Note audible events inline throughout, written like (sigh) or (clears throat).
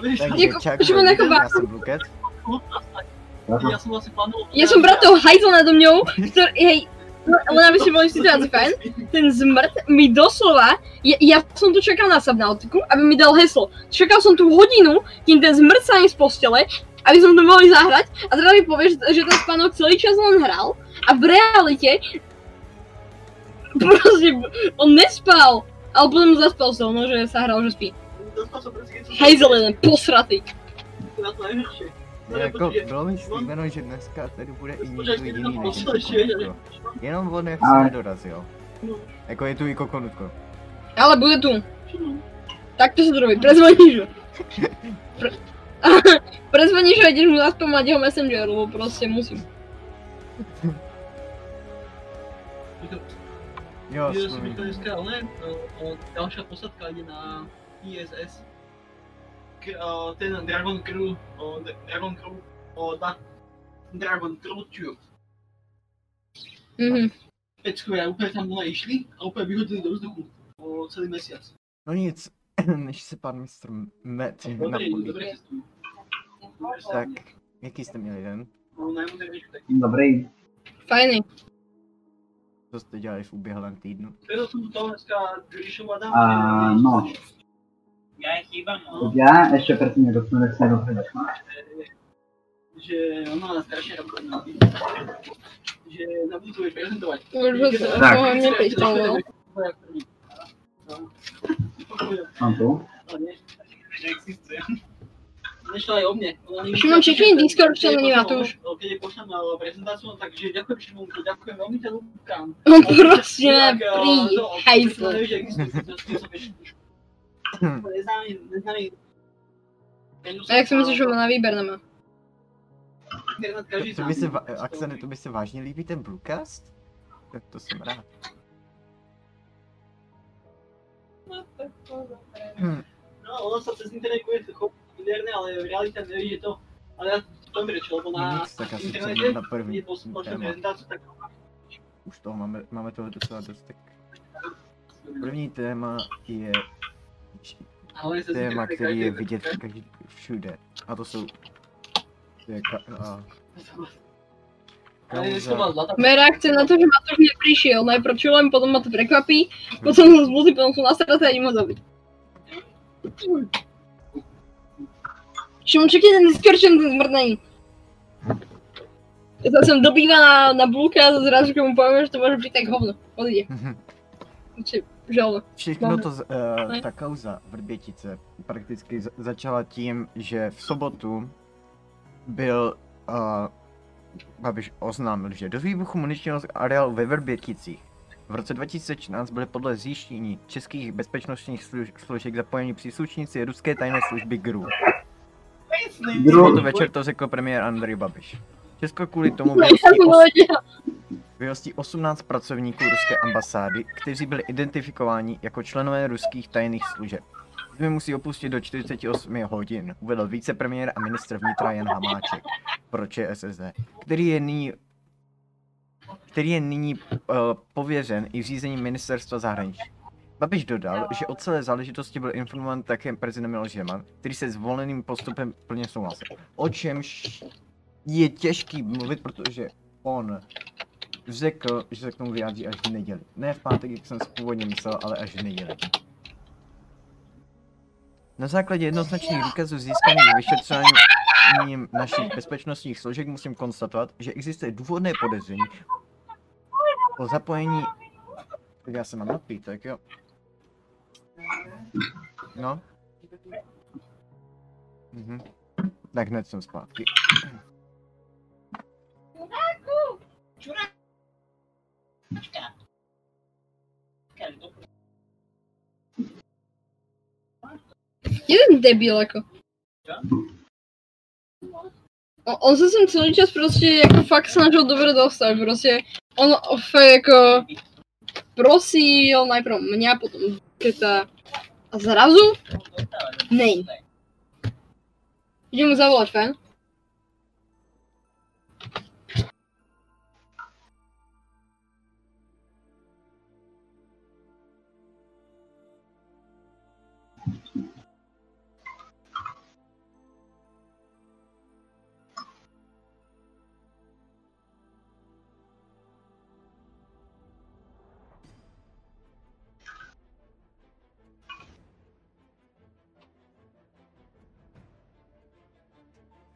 Takže Jako, jako já jsem Luket. Já jsem asi plánoval... Ja som bral toho hajzla nado mňou, ktorý, hej, no, len aby ste boli situácii fajn, ten zmrt mi doslova, ja, ja som tu čakal na subnautiku, aby mi dal heslo. Čakal som tu hodinu, kým ten zmrt sa z postele, aby som to mohli zahrať a teda mi povieš, že ten spánok celý čas len hral a v realite (laughs) proste on nespal, ale potom zaspal so mnou, že sa hral, že spí. Hejzel jeden, posratý. Jako, bylo mi slíbeno, že dneska tady bude i někdo jiný jenom než Kokonutko. Jenom on jak se nedorazil. Jako je tu i Kokonutko. Ale bude tu. Tak to sa to robí, prezvoníš ho. (laughs) Pre... prezvoníš ho a ideš mu zaspomať jeho messenger, lebo proste musím. Jo, svůj. mi to dneska, ale ďalšia posadka ide na ISS. K, o, ten Dragon Crew, D- Dragon Crew, o, da, Dragon Crew Tube. Mhm. Peckovia úplne tam dole išli a úplne vyhodili do vzduchu o celý mesiac. No nic, (clears throat) než se pan mistr Met Dobrý, napojí. dobrý cestujú. Tak, jaký jste měli den? No. Dobrý. Fajný. Co jste dělali v uběhlém týdnu? A, no. Já je chýbám, no. Tak já ještě předtím, jak jsme nechci dobře Že ona nás strašne robí. Že na budúci budeš ho Tak. Mám tu. Nešla aj o mi- Šimon, čekni Discord, čo není na to už. Keď jej pošlem eh, prezentáciu, takže ďakujem Šimon, ďakujem veľmi ťa ľúbkam. On proste ne, no, hajzle. To neznámy. A jak si myslíš, že má na výber nemá? To by se, Axene, to by se vážně líbí ten Bluecast? Tak to jsem rád. Hm, No, ono sa cez internet bude chopit moderné, ale v realite neví, že to... Ale ja ti poviem prečo, lebo na nic, tak asi internete, na první prezentáciu, tak Už toho máme, máme toho docela dost. Tak první téma je téma, internet který je vidět každý, všude. A to jsou... Je ka, a, Ale je. Moje reakce na to, že Matoš neprišiel, najprv čujem, potom ma to prekvapí, potom som zbudí, potom som nasratá a idem ho zabiť. Šimon, čekaj ten Discord, čo ten zmrt není. Ja sa sem dobýva na, na Bluka a zrazu, keď mu povieme, že to môže byť tak hovno. Odíde. Či, žalno. Všechno to, uh, ta kauza Vrbětice prakticky za- začala tím, že v sobotu byl uh, Babiš oznámil, že do výbuchu muničního areálu ve Vrběticích v roce 2014 byly podle zjištění českých bezpečnostních služ- složek zapojeni příslušníci ruské tajné služby GRU. V sobotu večer to řekl premiér Andrej Babiš. Česko kvůli tomu vyhostí som os- vedela. vyhostí 18 pracovníků ruské ambasády, kteří byli identifikováni jako členové ruských tajných služeb. Zemi musí opustit do 48 hodin, uvedl vicepremiér a ministr vnitra Jan Hamáček pro ČSSD, který je nyní který je nyní uh, pověřen i řízením ministerstva zahraničí. Babiš dodal, že o celé záležitosti byl informován také prezident Miloš Zeman, který se zvoleným postupem plně souhlasil. O čemž je těžký mluvit, protože on řekl, že se k tomu vyjádří až v neděli. Ne v pátek, jak jsem si původně myslel, ale až v neděli. Na základě jednoznačných důkazů získaných vyšetřováním našich bezpečnostních složek musím konstatovat, že existuje důvodné podezření o zapojení... Tak já se mám napít, tak jo. No. Mhm. Tak hned jsem zpátky. Jeden debil jako. O, on se sem celý čas prostě jako fakt snažil dobre dostať, prostě on fakt jako prosil najprv mňa, potom Keta a zrazu nej. Idem mu zavolať, fan.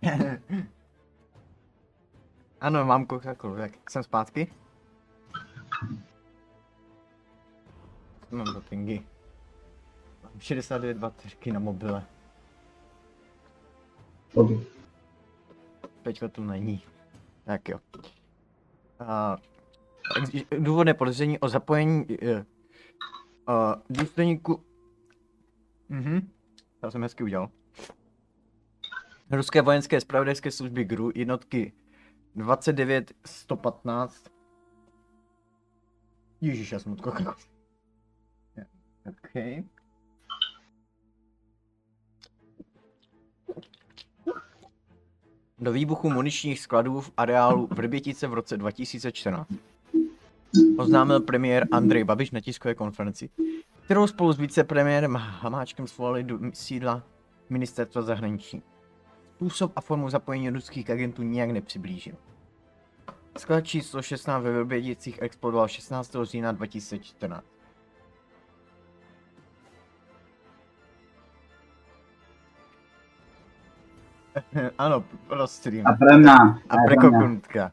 (laughs) ano, mám Coca-Colu, tak jsem zpátky. Mám dopingy. Mám 69 baterky na mobile. Dobrý. Teďka tu není. Tak jo. A, důvodné podezření o zapojení uh, uh, důstojníku... Mhm, to jsem hezky udělal. Ruské vojenské spravodajské služby GRU jednotky 29 115 Ježíš, já jsem odkokal. (laughs) OK. do výbuchu muničních skladů v areálu Vrbětice v roce 2014. Oznámil premiér Andrej Babiš na tiskové konferenci, kterou spolu s vicepremiérem Hamáčkem svolali do sídla ministerstva zahraničí. Způsob a formu zapojení ruských agentů nijak nepřiblížil. Sklad číslo 16 ve Vrběticích explodoval 16. října 2014. (laughs) ano, pro stream. A pre mňa. A prekokuntka.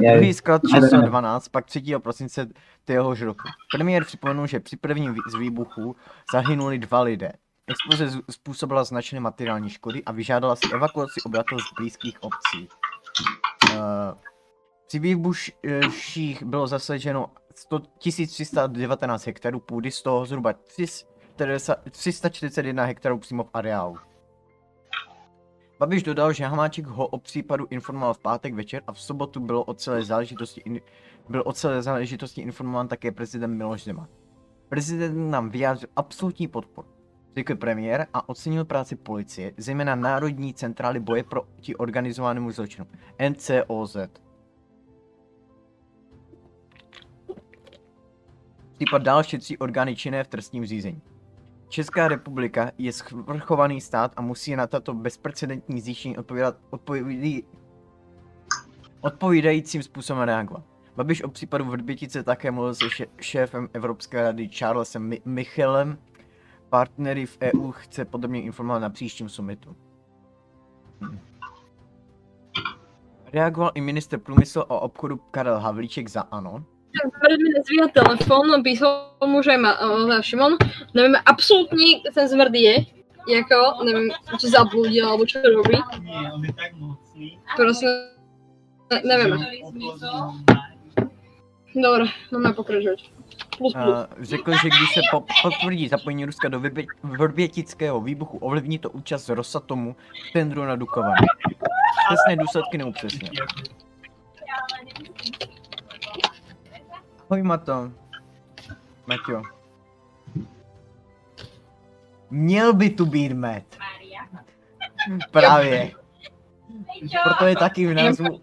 Druhý sklad číslo ne. 12, pak 3. prosince téhož roku. Premiér připomenul, že při prvním z výbuchů zahynuli dva lidé. Exploze způsobila značné materiální škody a vyžádala si evakuaci obyvatel z blízkých obcí. Uh, při výbuších bylo zasaženo 100, 1319 hektarů půdy, z toho zhruba 340 341 hektarů přímo v areálu. Babiš dodal, že Hamáček ho o případu informoval v pátek večer a v sobotu bylo o celé záležitosti, in, byl o celé záležitosti informován také prezident Miloš Zeman. Prezident nám vyjádřil absolutní podporu, řekl premiér a ocenil práci policie, zejména Národní centrály boje proti organizovanému zločinu, NCOZ. Případ dál šetří orgány činné v trestním řízení. Česká republika je svrchovaný stát a musí na tato bezprecedentní zjištění odpovídat odpovídí, odpovídajícím způsobem reagovat. Babiš o případu Vrbětice také mluvil se šéfem Evropské rady Charlesem Mi- Michelem. Partnery v EU chce podobně informovat na příštím summitu. Reagoval i minister průmyslu a obchodu Karel Havlíček za ANO. Zmrt mi nezvíja telefon, písal mu, že má uh, Šimon, nevím absolutně, ten zmrt je, jako, nevím, či zabludil, alebo čo robí, Nie, on je tak mocný. prostě ne, nevím. Dobré, máme pokračovat. Uh, řekl, že když se po- potvrdí zapojení Ruska do Vrbě- vrbětického výbuchu, ovlivní to účast Rosatomu v tendru na Dukovany. Přesné důsledky neupřesnil. Ahoj Mato. Maťo. Měl by tu být med. Právě. Proto je taky v názvu uh,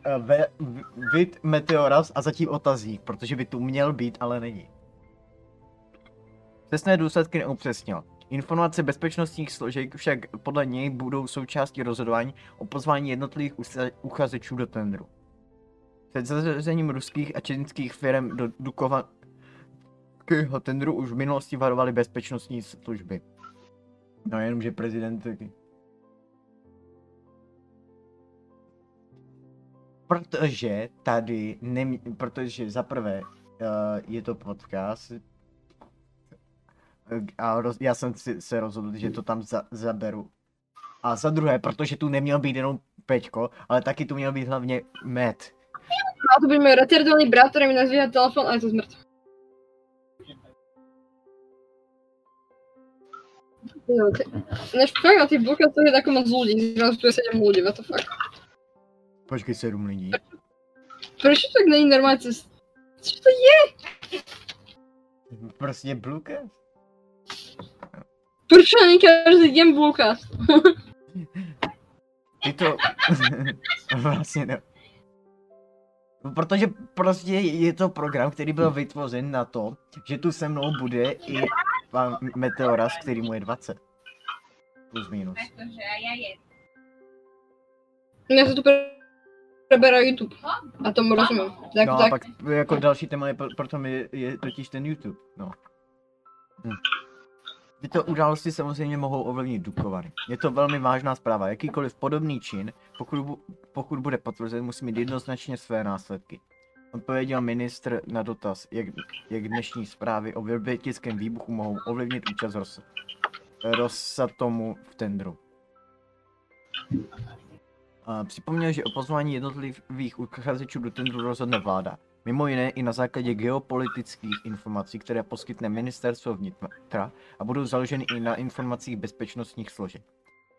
vid meteoras a zatím otazník, protože by tu měl být, ale není. Přesné důsledky neupřesnil. Informace bezpečnostních složek však podle něj budou součástí rozhodování o pozvání jednotlivých uchazečů do tendru. Před zařazením ruských a čínských firm do Dukovanského tendru už v minulosti varovaly bezpečnostní služby. No jenom, že prezident. Protože tady, nem, protože za prvé uh, je to podcast a roz, já jsem si, se rozhodl, že to tam za, zaberu. A za druhé, protože tu neměl být jenom Peťko, ale taky tu měl být hlavně Matt. A to bude můj retardovaný brat, který mi nazvíja telefon a je to zmrt. Jo, ty, než fakt na těch blokách to je tako moc ľudí, zrazu tu je 7 ľudí, what the fuck. Počkej, sedm lidí. Proč to tak není normálně cest? Co to je? Prostě Bluecast? Proč to není každý den blokách? Ty to... (laughs) vlastně ne. Protože prostě je to program, který byl vytvořen na to, že tu se mnou bude i pan Meteoras, který mu je 20. Plus minus. Já se to pre- preberá YouTube. A tomu rozumím. Tak, No a tak. pak jako další téma je, pro- proto mi je totiž ten YouTube, no. Hm. Tyto události samozřejmě mohou ovlivnit Dukovany. Je to velmi vážná zpráva. Jakýkoliv podobný čin, pokud, pokud bude potvrzen, musí mít jednoznačně své následky. Odpověděl ministr na dotaz, jak, jak dnešní zprávy o vrbětickém výbuchu mohou ovlivnit účast Ros- Rosatomu v tendru. A připomněl, že o pozvání jednotlivých uchazečů do tendru rozhodne vláda. Mimo jiné i na základě geopolitických informací, které poskytne ministerstvo vnitra a budou založeny i na informacích bezpečnostních složek.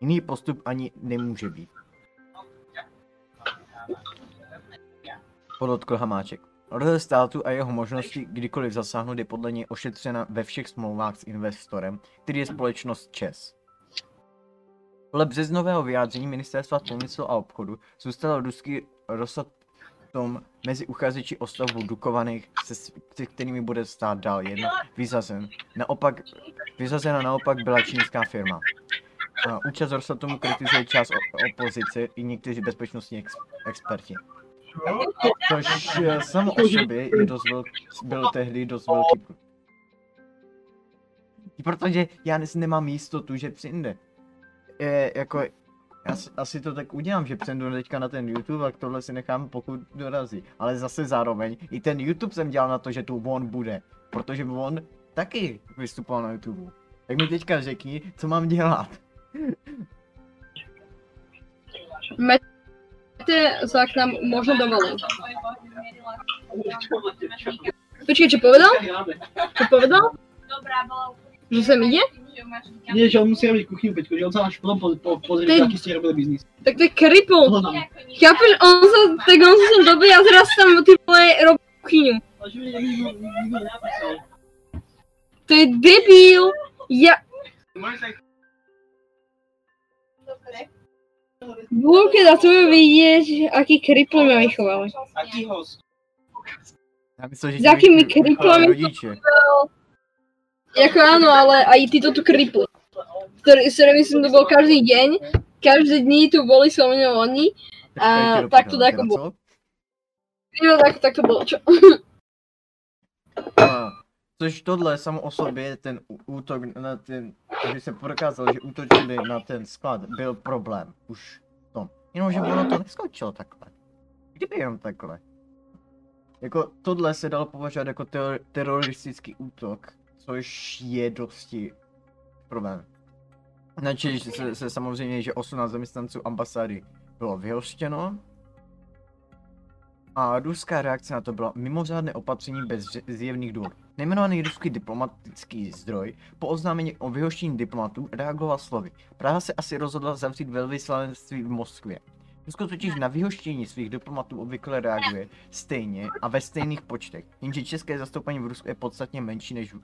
Jiný postup ani nemůže být. Podotkl Hamáček. Role státu a jeho možnosti kdykoliv zasáhnout je podle něj ošetřena ve všech smlouvách s investorem, který je společnost ČES. Podle březnového vyjádření ministerstva průmyslu a obchodu zůstal ruský Rosatom mezi uchazeči o stavbu Dukovaných, se, se kterými bude stát dál jedna, vyzazen. Naopak, vyzazena naopak byla čínská firma. A účast Rosatomu kritizuje část opozice i někteří bezpečnostní ex, experti. Což eh, samo o sobě je dost velk, byl tehdy dost velký Protože já nemám jistotu, že přijde. Je, jako, já si, asi to tak udělám, že přijdu teďka na ten YouTube a tohle si nechám pokud dorazí. Ale zase zároveň, i ten YouTube jsem dělal na to, že tu on bude. Protože on taky vystupoval na YouTube. Tak mi teďka řekni, co mám dělat. Mete za k nám možno dovolím. Počkej, čo povedal? Čo povedal? Že sem ide? Nie, že on musí robiť kuchyňu, Peťko, že on sa až potom po, po, pozrie, aký ste robili biznis. Tak to je kripl. Chápeš, on sa, tak on sa sem dobie a teraz tam ty vole robí kuchyňu. To je debil. Ja... Keď na tebe vidieť, aký kripl mi vychovali. Aký host? Já myslel, že S jakými ti vychovali kriplami? Jako áno, ale aj títo tu kripli. Ktorý, s ktorými som tu bol každý deň. Každé dní tu boli so mnou oni. A tak to teda bolo. No tak, tak to bolo, čo? A, což tohle samo o sobě, ten útok na ten, že se prokázalo, že útočili na ten sklad, byl problém. Už v tom. Jenomže ono to neskončilo takhle. Kdyby jenom takhle. Jako tohle se dalo považovat jako ter- teroristický útok, což je dosti problém. Znači se, se samozřejmě, že 18 zaměstnanců ambasády bylo vyhoštěno, a ruská reakce na to byla mimořádné opatření bez zjevných důvodů. Nejmenovaný ruský diplomatický zdroj po oznámení o vyhoštění diplomatů reagoval slovy. Praha se asi rozhodla zavřít velvyslanectví v Moskvě. Rusko totiž na vyhoštění svých diplomatů obvykle reaguje stejně a ve stejných počtech, jenže české zastoupení v Rusku je podstatně menší než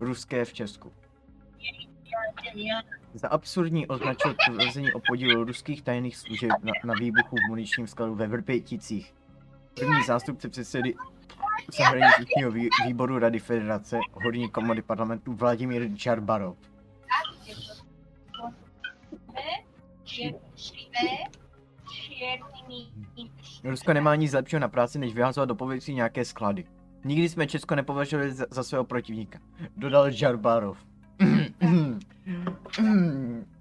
ruské v Česku. Za absurdní označil tvrzení o podílu ruských tajných služeb na, na výbuchu v muničním skladu ve Vrběticích. První zástupce předsedy zahraničního vý, výboru Rady Federace horní komory parlamentu Vladimír Čarbarov. Rusko nemá nic lepšího na práci, než vyhazovat do povětří nějaké sklady. Nikdy jsme Česko nepovažovali za, za svého protivníka. Dodal Žarbarov. (clears throat)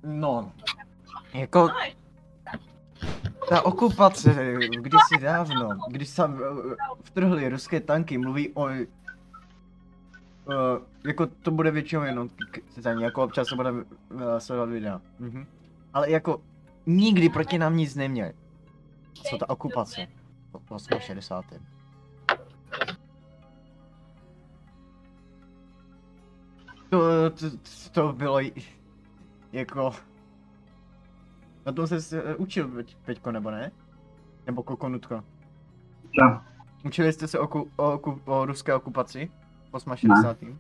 no, jako ta okupace kdysi dávno, když se vtrhly ruské tanky, mluví o... Uh, jako to bude většinou jenom za jako občas se bude uh, sledovat videa. Mhm. Ale jako nikdy proti nám nic neměli. Co ta okupace? V 60. To, to, to bylo j- jako... Na tom se učil, Peť- Peťko, nebo ne? Nebo Kokonutko? Co? Učili jste se o, ku, o, oku, o ruské okupaci? V 68.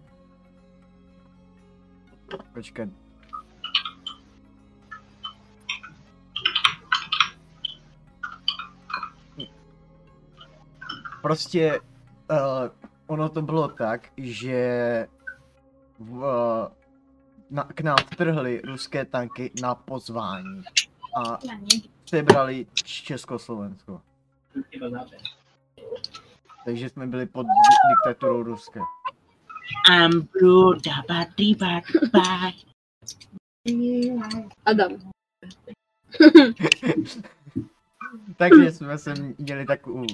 Počkej. Prostě uh, ono to bylo tak, že v, uh, na, k nám vtrhly ruské tanky na pozvání a přebrali Československo. Takže jsme byli pod di- diktaturou Ruska. I'm blue, daba, diba, ba. Adam. (laughs) Takže jsme se měli takovou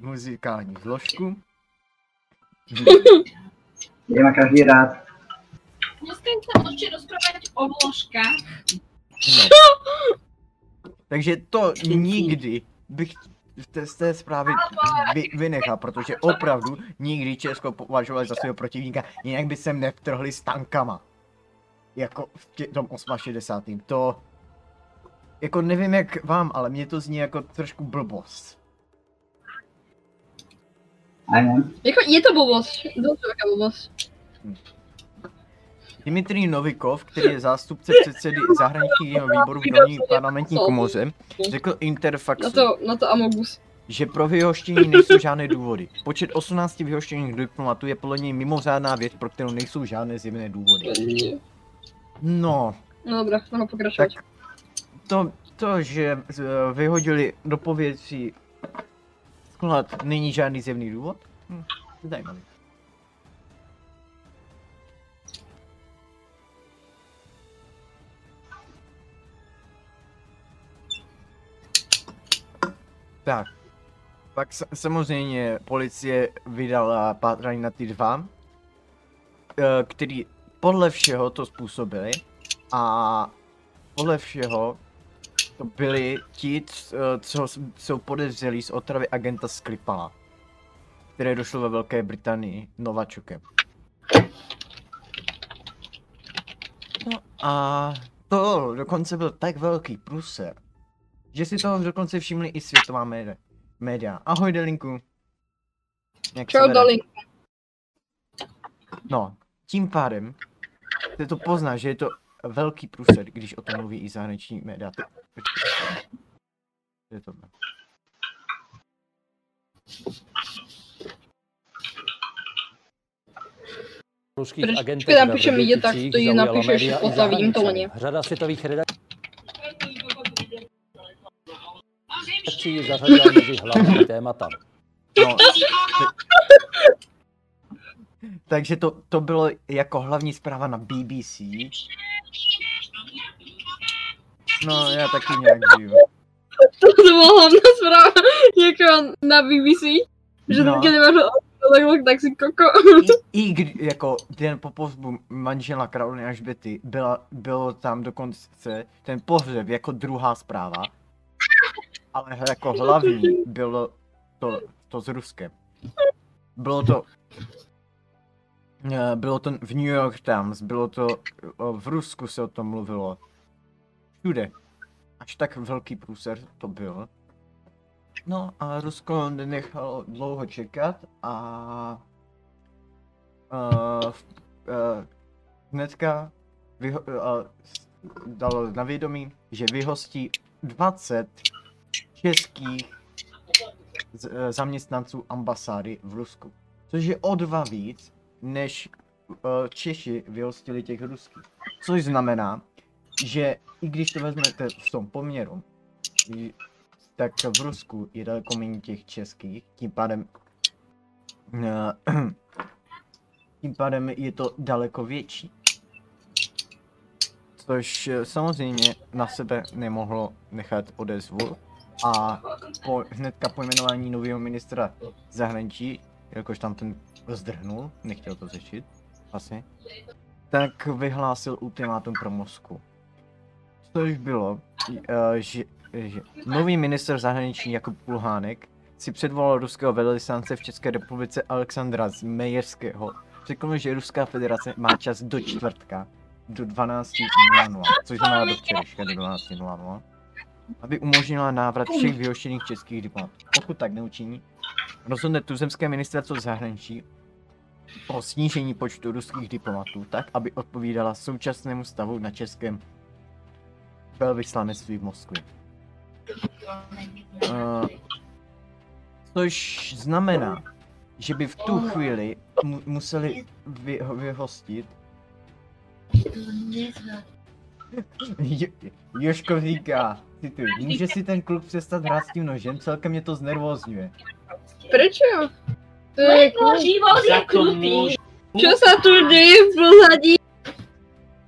muzikální vložku. Je má každý rád. Dneska chcem ještě rozprávat o vložkách. No. Takže to nikdy bych z té zprávy vy, vynechal, protože opravdu nikdy Česko považovali za svého protivníka, jinak by sem nevtrhli s tankama. Jako v tom 68. To... Jako nevím jak vám, ale mně to zní jako trošku blbost. Jako, je to blbost. Dost velká blbost. Dimitrij Novikov, který je zástupce předsedy zahraničního výboru v dolní parlamentní komoře, řekl Interfaxu. Na to, na to Amogus. že pro vyhoštění nejsou žádné důvody. Počet 18 vyhoštěných diplomatů je podle něj mimořádná věc, pro kterou nejsou žádné zjevné důvody. No, No dobré, mohu pokračovat. tak to, to že z- vyhodili do povětří sklad, není žádný zjevný důvod? Hm, zajímavý. Tak. Pak sa- samozřejmě policie vydala pátrání na ty dva, eh, který podle všeho to způsobili a podle všeho to byli ti, eh, co jsou podezřelí z otravy agenta Skripala, které došlo ve Velké Británii Novačukem. No a to dokonce byl tak velký pruser, že si toho dokonce všimli i světová média. média. Ahoj Delinku. Jak Čau? Dolin. No, tím pádem se to pozná, že je to velký průser, když o tom mluví i zahraniční média. Ty... Je to... ruských Proč- agentech počkej, ve napíše mi, je tak, to ji napíšeš potavím, to zahraničany. oni. Řada světových redakcí ji zařadila (laughs) mezi hlavní témata. No. Takže to, to bylo jako hlavní zpráva na BBC. No, já taky nějak žiju. (laughs) To, to byla hlavná zpráva jako na BBC. Že No. no. když máš takhle, tak si koko. I, i kdy, jako den po pohřbu manžela královny Alžběty byla, bylo tam dokonce ten pohřeb jako druhá zpráva, ale jako hlavní bylo to, to s Ruskem. Bylo to eh, bylo to v New York Times, bylo to eh, v Rusku se o tom mluvilo. Všude. Až tak velký průser to byl. No a Rusko nenechalo dlouho čekat a uh, uh, hnedka vyho- uh, dalo na vědomí, že vyhostí 20 českých z, uh, zaměstnanců ambasády v Rusku. Což je o dva víc, než uh, Češi vyhostili těch ruských. Což znamená, že i když to vezmete v tom poměru, tak v Rusku je daleko méně těch českých, tím pádem uh, (clears throat) tím pádem je to daleko větší. Což eh, samozřejmě na sebe nemohlo nechat odezvu a po, hnedka po jmenování nového ministra zahraničí, jakož tam ten zdrhnul, nechtěl to řešit, asi, tak vyhlásil ultimátum pro Moskvu. Což bylo, eh, že, že nový minister zahraničí Jakub Pulhánek si předvolal ruského velvyslance v České republice Alexandra Zmejevského. Řekl, že Ruská federace má čas do čtvrtka, do 12.00, což znamená do včerejška do 12.00, aby umožnila návrat všech vyhoštěných českých diplomatů. Pokud tak neučiní, rozhodne tuzemské ministerstvo zahraničí o snížení počtu ruských diplomatů tak, aby odpovídala současnému stavu na českém velvyslanectví v Moskvě. Uh, což znamená, že by v tu chvíli mu- museli vy- vyhostit Jo- Joško říká, cituji, může si ten kluk přestat hrát s tím nožem, celkem mě to znervózňuje. Proč jo? To je jako... Za to může Čo sa tu deje v pozadí?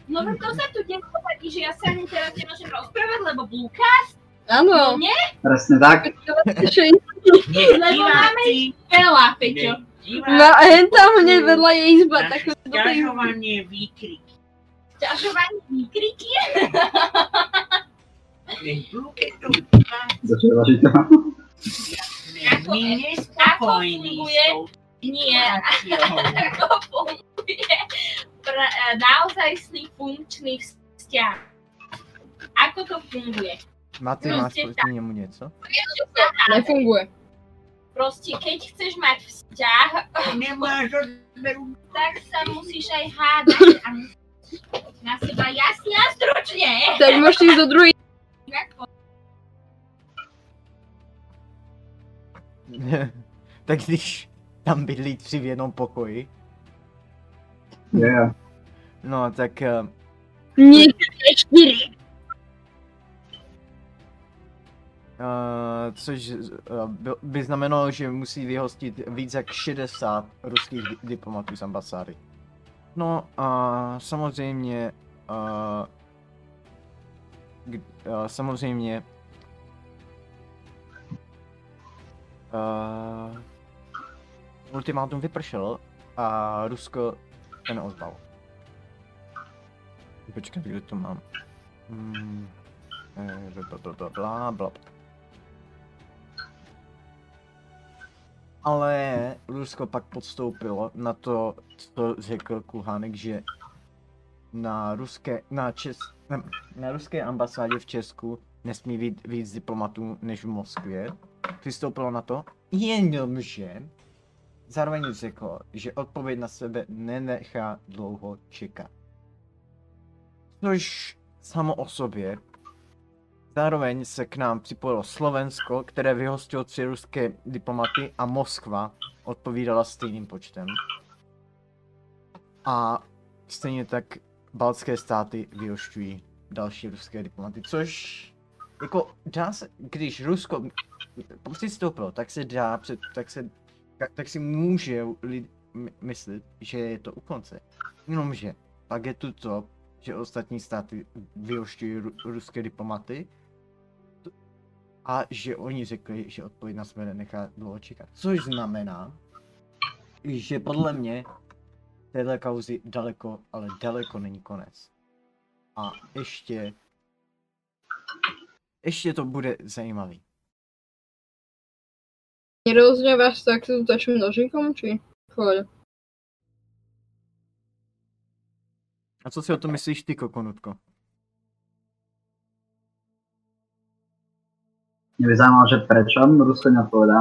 No veď to sa tu deje že ja sa ani teraz nemôžem rozprávať, lebo Lukáš, Áno. nie, Presne tak. Lebo máme ich veľa, Peťo. No a hen tam hneď vedľa je izba, tak. Ťažovanie výkriky. Nech Luke tu Začala to. Ako- ako funguje? Nie, ako funguje pr- naozajstný funkčný vzťah. Ako to funguje? Máte, No, máš proti němu něco? Nefunguje. Proste, keď chceš mať vzťah, Nemáš tak sa musíš aj hádať a na seba jasne a stručne. Tak môžete ísť do. Ako tak když tam bydlí tři v jednom pokoji, Yeah. no tak eh, Nie, štyri. Uh, což uh, by, by znamenalo, že musí vyhostit víc jak 60 ruských di- diplomatů z ambasády. No a samozřejmě, uh, k, uh, samozřejmě, uh, ultimátum vypršelo a Rusko se neozvalo. Počkat, kde to mám? Hmm. eh, bla, bla. Ale Rusko pak podstoupilo na to, co řekl Kulhánek, že na ruské, na, čes, na, na ruské ambasádě v Česku nesmí být víc diplomatů než v Moskvě. Přistoupilo na to, jenomže zároveň řekl, že odpověď na sebe nenechá dlouho čekat. Což samo o sobě Zároveň se k nám připojilo Slovensko, které vyhostilo tři ruské diplomaty a Moskva odpovídala stejným počtem. A stejně tak baltské státy vyhošťují další ruské diplomaty, což jako dá se, když Rusko přistoupilo, tak se dá, před, tak se, tak si může lid, my- myslet, že je to u konce. Jenomže pak je tu to, že ostatní státy vyhošťují ru, ruské diplomaty a že oni řekli, že odpověď na sebe nenechá dlouho čekat. Což znamená, že podle mě téhle kauzy daleko, ale daleko není konec. A ještě, ještě to bude zajímavý. Nerozňováš sa takto tačným nožíkom, či? Pohode. A co si o tom myslíš ty, Kokonutko? Mne by zaujímalo, že prečo Rusko neodpovedá.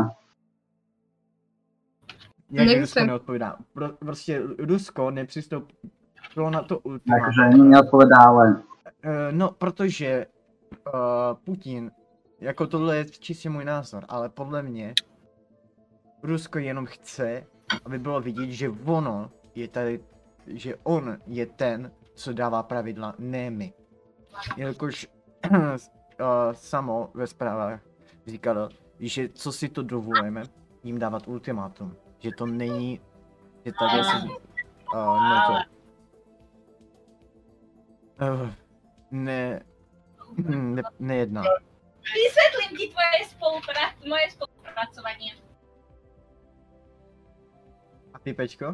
Jak Nevím Rusko se. neodpovídá? Pro, prostě Rusko nepřistoupilo na to ultimátum. Takže neodpovedá, ale Eh, No, protože uh, Putin, jako tohle je čistě můj názor, ale podle mě Rusko jenom chce, aby bylo vidět, že ono je tady, že on je ten, co dává pravidla, ne my. Jelikož uh, (clears throat) samo ve zprávách říkalo, že co si to dovolujeme, jim dávat ultimátum. Že to není, že takhle si, uh, ne to, uh, ne, ne, nejedná. Vysvetlím ti tvoje spolupra- moje spolupracovanie. A ty, Pečko?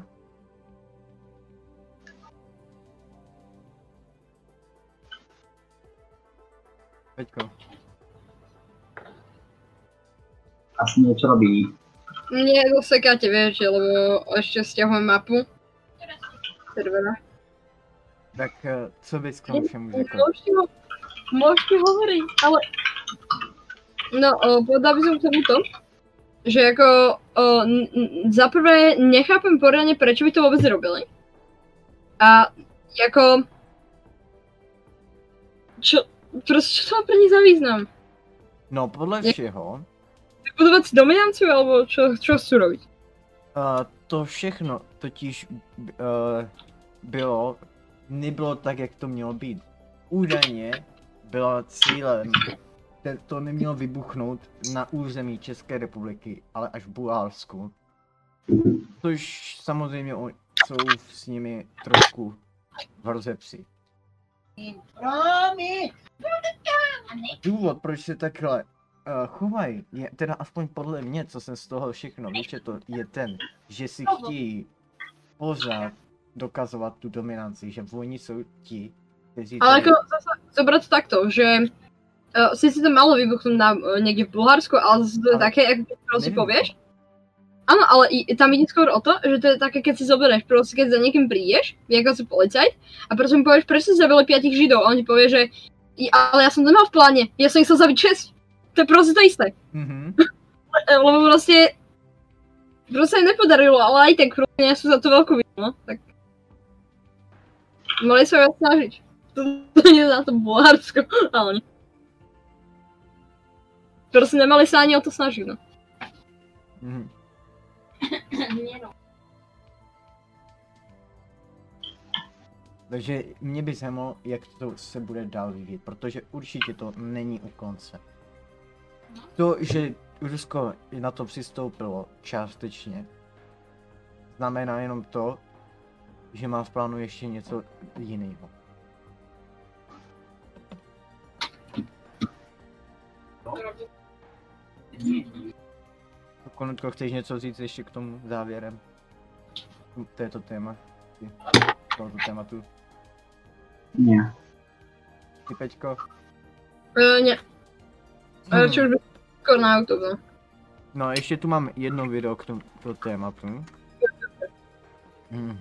Peťko. asi niečo robí. Nie, zasekáte vieš, lebo ešte stiahujem mapu. Servera. Tak eh, co bys k tomu všemu řekl? Môžete, ho, môžete hovoriť, ale... No, o, povedal by som k tomu to, že ako, o, n- n- za prvé nechápem poriadne, prečo by to vôbec robili. A ako... Čo, proste, čo to má pre nich za význam? No, podle všeho, Vybudovať si dominanciu, alebo čo, čo chcú robiť? uh, to všechno totiž uh, bylo, nebylo tak, jak to mělo být. Údajně bylo cílem, te- to nemělo vybuchnout na území České republiky, ale až v Bulharsku. Což samozřejmě o- jsou s nimi trošku v rozepři. Romy! Důvod, proč se takhle uh, chovají, je teda aspoň podle mě, co jsem z toho všechno vyčetl, je ten, že si chtějí pořád dokazovat tu dominanci, že oni jsou ti, kteří Ale jako zase zobrať takto, že uh, sice to malo vybuchnúť na, uh, niekde v Bulharsku, ale zase to je Ale také, keď si povieš. Áno, ale i, tam ide skôr o to, že to je také, keď si zoberieš, proste keď za niekým prídeš, ako si policajt, a proste mu povieš, prečo si zabili piatich židov, a on ti povie, že "I- ale ja som to nemal v pláne, ja som ich chcel zabiť 6. To je proste to isté. Mhm. E, (laughs) Lebo sa im nepodarilo, ale aj tak proste nie sú za to veľkú vinu, no, tak mali sa viac snažiť. (laughs) To, je na to Bulharsko, ale Proste nemali sa ani o to snažiť, no. Mhm. No. Takže mě by zajímalo, jak to se bude dál vyvíjet, protože určitě to není u konce. To, že Rusko na to přistoupilo částečně, znamená jenom to, že má v plánu ještě něco jiného. Konutko, chceš něco říct ještě k tomu závěrem? K této téma? Tohoto tématu? Nie. Ty Peťko? E, nie, Hmm. hmm. čo už by skôr na YouTube, no. No, ještě tu mám jedno video k tomuto tématu. Hmm.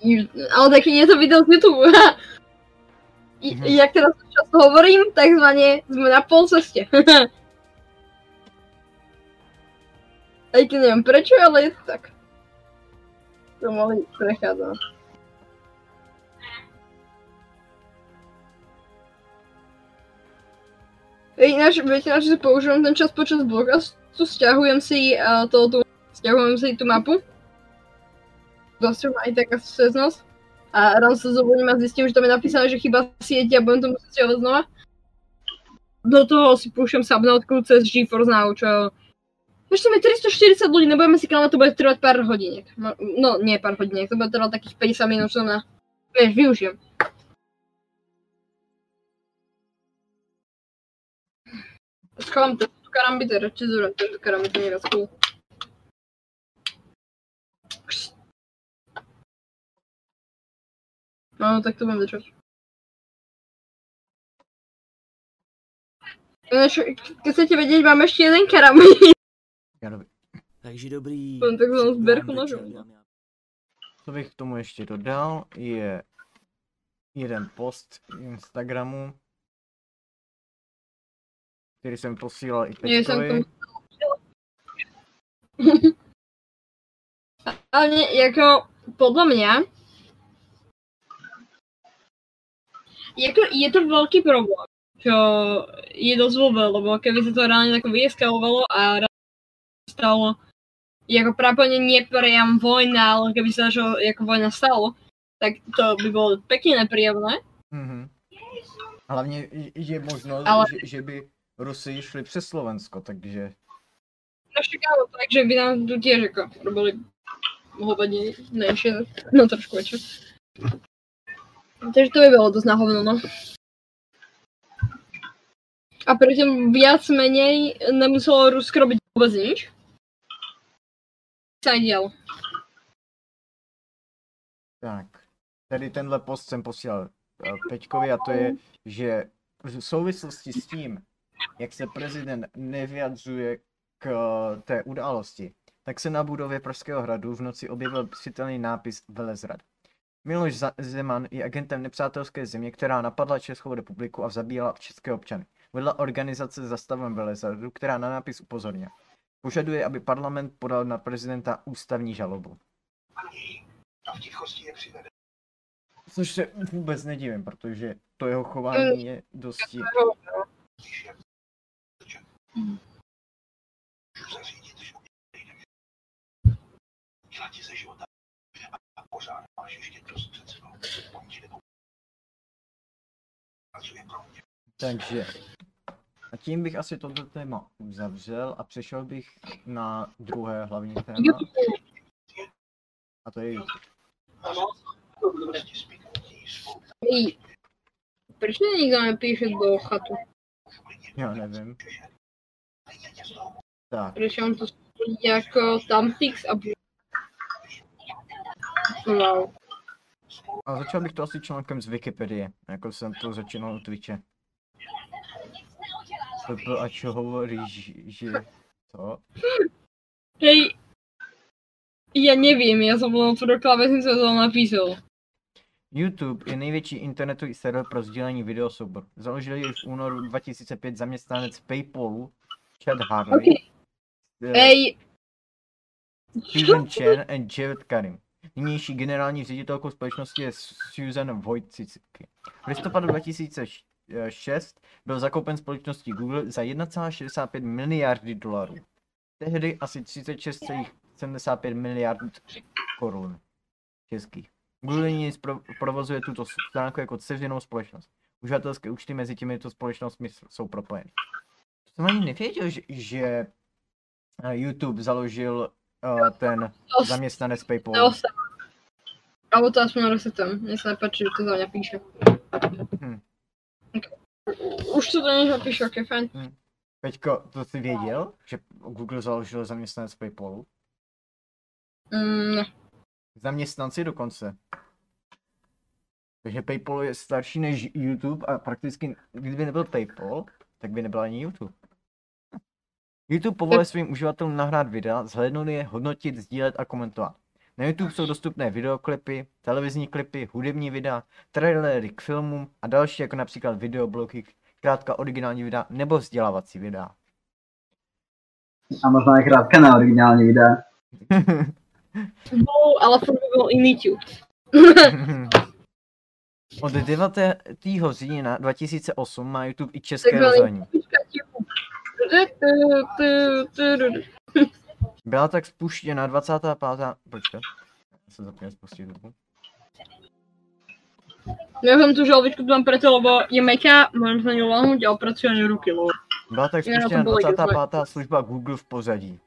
I- Ale taky to video z YouTube. (laughs) I, Mhm. Jak teraz často hovorím, takzvaně sme na pol ceste. (laughs) Aj keď neviem prečo, ale je to tak. To mohli prechádzať. Ináč, viete, na čo si používam ten čas počas blogastu? Stiahujem si uh, to, tu, stiahujem si tú mapu. Dosť ma aj taká seznosť. A ráno sa zobudím a zistím, že tam je napísané, že chyba siete a budem to musieť stiahovať znova. Do toho si púšťam subnotku cez GeForce Now, čo... Je 340 ľudí, nebudeme si klamať, to bude trvať pár hodiniek. No, no nie pár hodiniek, to bude trvať takých 50 minút, čo na... Vieš, využijem. Schovám to karambity, radši zúrem, to karambity raz cool. No, tak to budem. Ináč, keď chcete vedieť, mám ešte jeden karambit. Já doby- Takže dobrý. Takzvanou Dobrý sběrku večer, nožů. dámy a Co bych k tomu ještě dodal, je jeden post Instagramu, který jsem posílal i Peťkovi. (laughs) Ale jako, podľa mňa, jako, je to veľký problém, čo je vôbec, lebo keby sa to reálne tak vyeskalovalo a stalo, jako prápane nie priam vojna, ale keby sa čo, jako vojna stalo, tak to by bolo pekne nepríjemné. Mhm. Hlavně je možnost, Ale- že, že by Rusy šli přes Slovensko, takže Naše kámo, takže by nám tu tiež ako robili hovadie menšie, no trošku väčšie. Takže to by bolo dosť na hovno, no. A pritom viac menej nemuselo Rusko robiť vôbec nič. Dialo. tak. Tady tenhle post jsem posílal eh, Peťkovi a to je, že v souvislosti s tím, jak se prezident nevyjadřuje k eh, té události, tak se na budově Pražského hradu v noci objevil citelný nápis Velezrad. Miloš Zeman je agentem nepřátelské země, která napadla Českou republiku a zabíjela české občany. Vedla organizace Zastavem Velezradu, která na nápis upozorňuje. Požaduje, aby parlament podal na prezidenta ústavní žalobu. A v tichosti je přivede. Což se vůbec nedivím, protože to jeho chování je dosti... Když je řečen. Můžu zařídit, že nejde mě. Dělat ti ze života. A pořád máš ještě dost před sebou. Pomůže nebo pracuje pro mě. Takže... A tím bych asi toto téma uzavřel a přešel bych na druhé hlavní téma. A to je. Ej, proč mi nikdo nepíše do chatu? Já nevím. Tak, Proč on to stojí jako Tampix a Wow. a začal bych to asi článkem z Wikipedie, jako jsem to začínal u Twitche. To ať hovorí, že... Co? Hej, já nevím, já jsem byl pro klávesnice to napísal. YouTube je největší internetový server pro sdílení videosoubor. Založil jej v únoru 2005 zaměstnanec Paypalu Chad Harley, Ok, eh, ej, Susan Chen a Jared Karim. Nynější generální ředitelkou společnosti je Susan Wojcicki. V listopadu 2006 byl zakoupen společností Google za 1,65 miliardy dolarů. Tehdy asi 36,75 miliard korun českých. Google nyní provozuje tuto stránku jako dceřinou společnost. Uživatelské účty mezi těmito společnostmi jsou propojeny. To jsem ani nevěděl, že, že eh, YouTube založil uh, ten zaměstnanec PayPal. Alebo to aspoň resetem, mně se nepáčí, že to za mě píše. Už to do něho píše, ok, fajn. Peťko, to jsi věděl, že Google založil zaměstnanec PayPalu? Mm, ne. Zaměstnanci dokonce. Takže PayPal je starší než YouTube a prakticky, kdyby nebyl PayPal, tak by nebyl ani YouTube. YouTube povoluje svým uživatelům nahrát videa, zhlédnout je, hodnotit, sdílet a komentovat. Na YouTube jsou dostupné videoklipy, televizní klipy, hudební videa, trailery k filmům a další jako například videoblogy, krátka originální videa nebo vzdělávací videa. A možná i krátké neoriginální videa. (laughs) No, ale furt by byl i YouTube. (laughs) Od 9. října 2008 má YouTube i české rozhraní. (laughs) Byla tak spuštěna 25. Počkej. Já se zapněl spustit dobu. Já jsem tu žalvičku tam preto, lebo je meká, mám za ňu lahnuť a opracované ruky, lebo. Byla tak spuštěna bylo 25. služba Google v pozadí.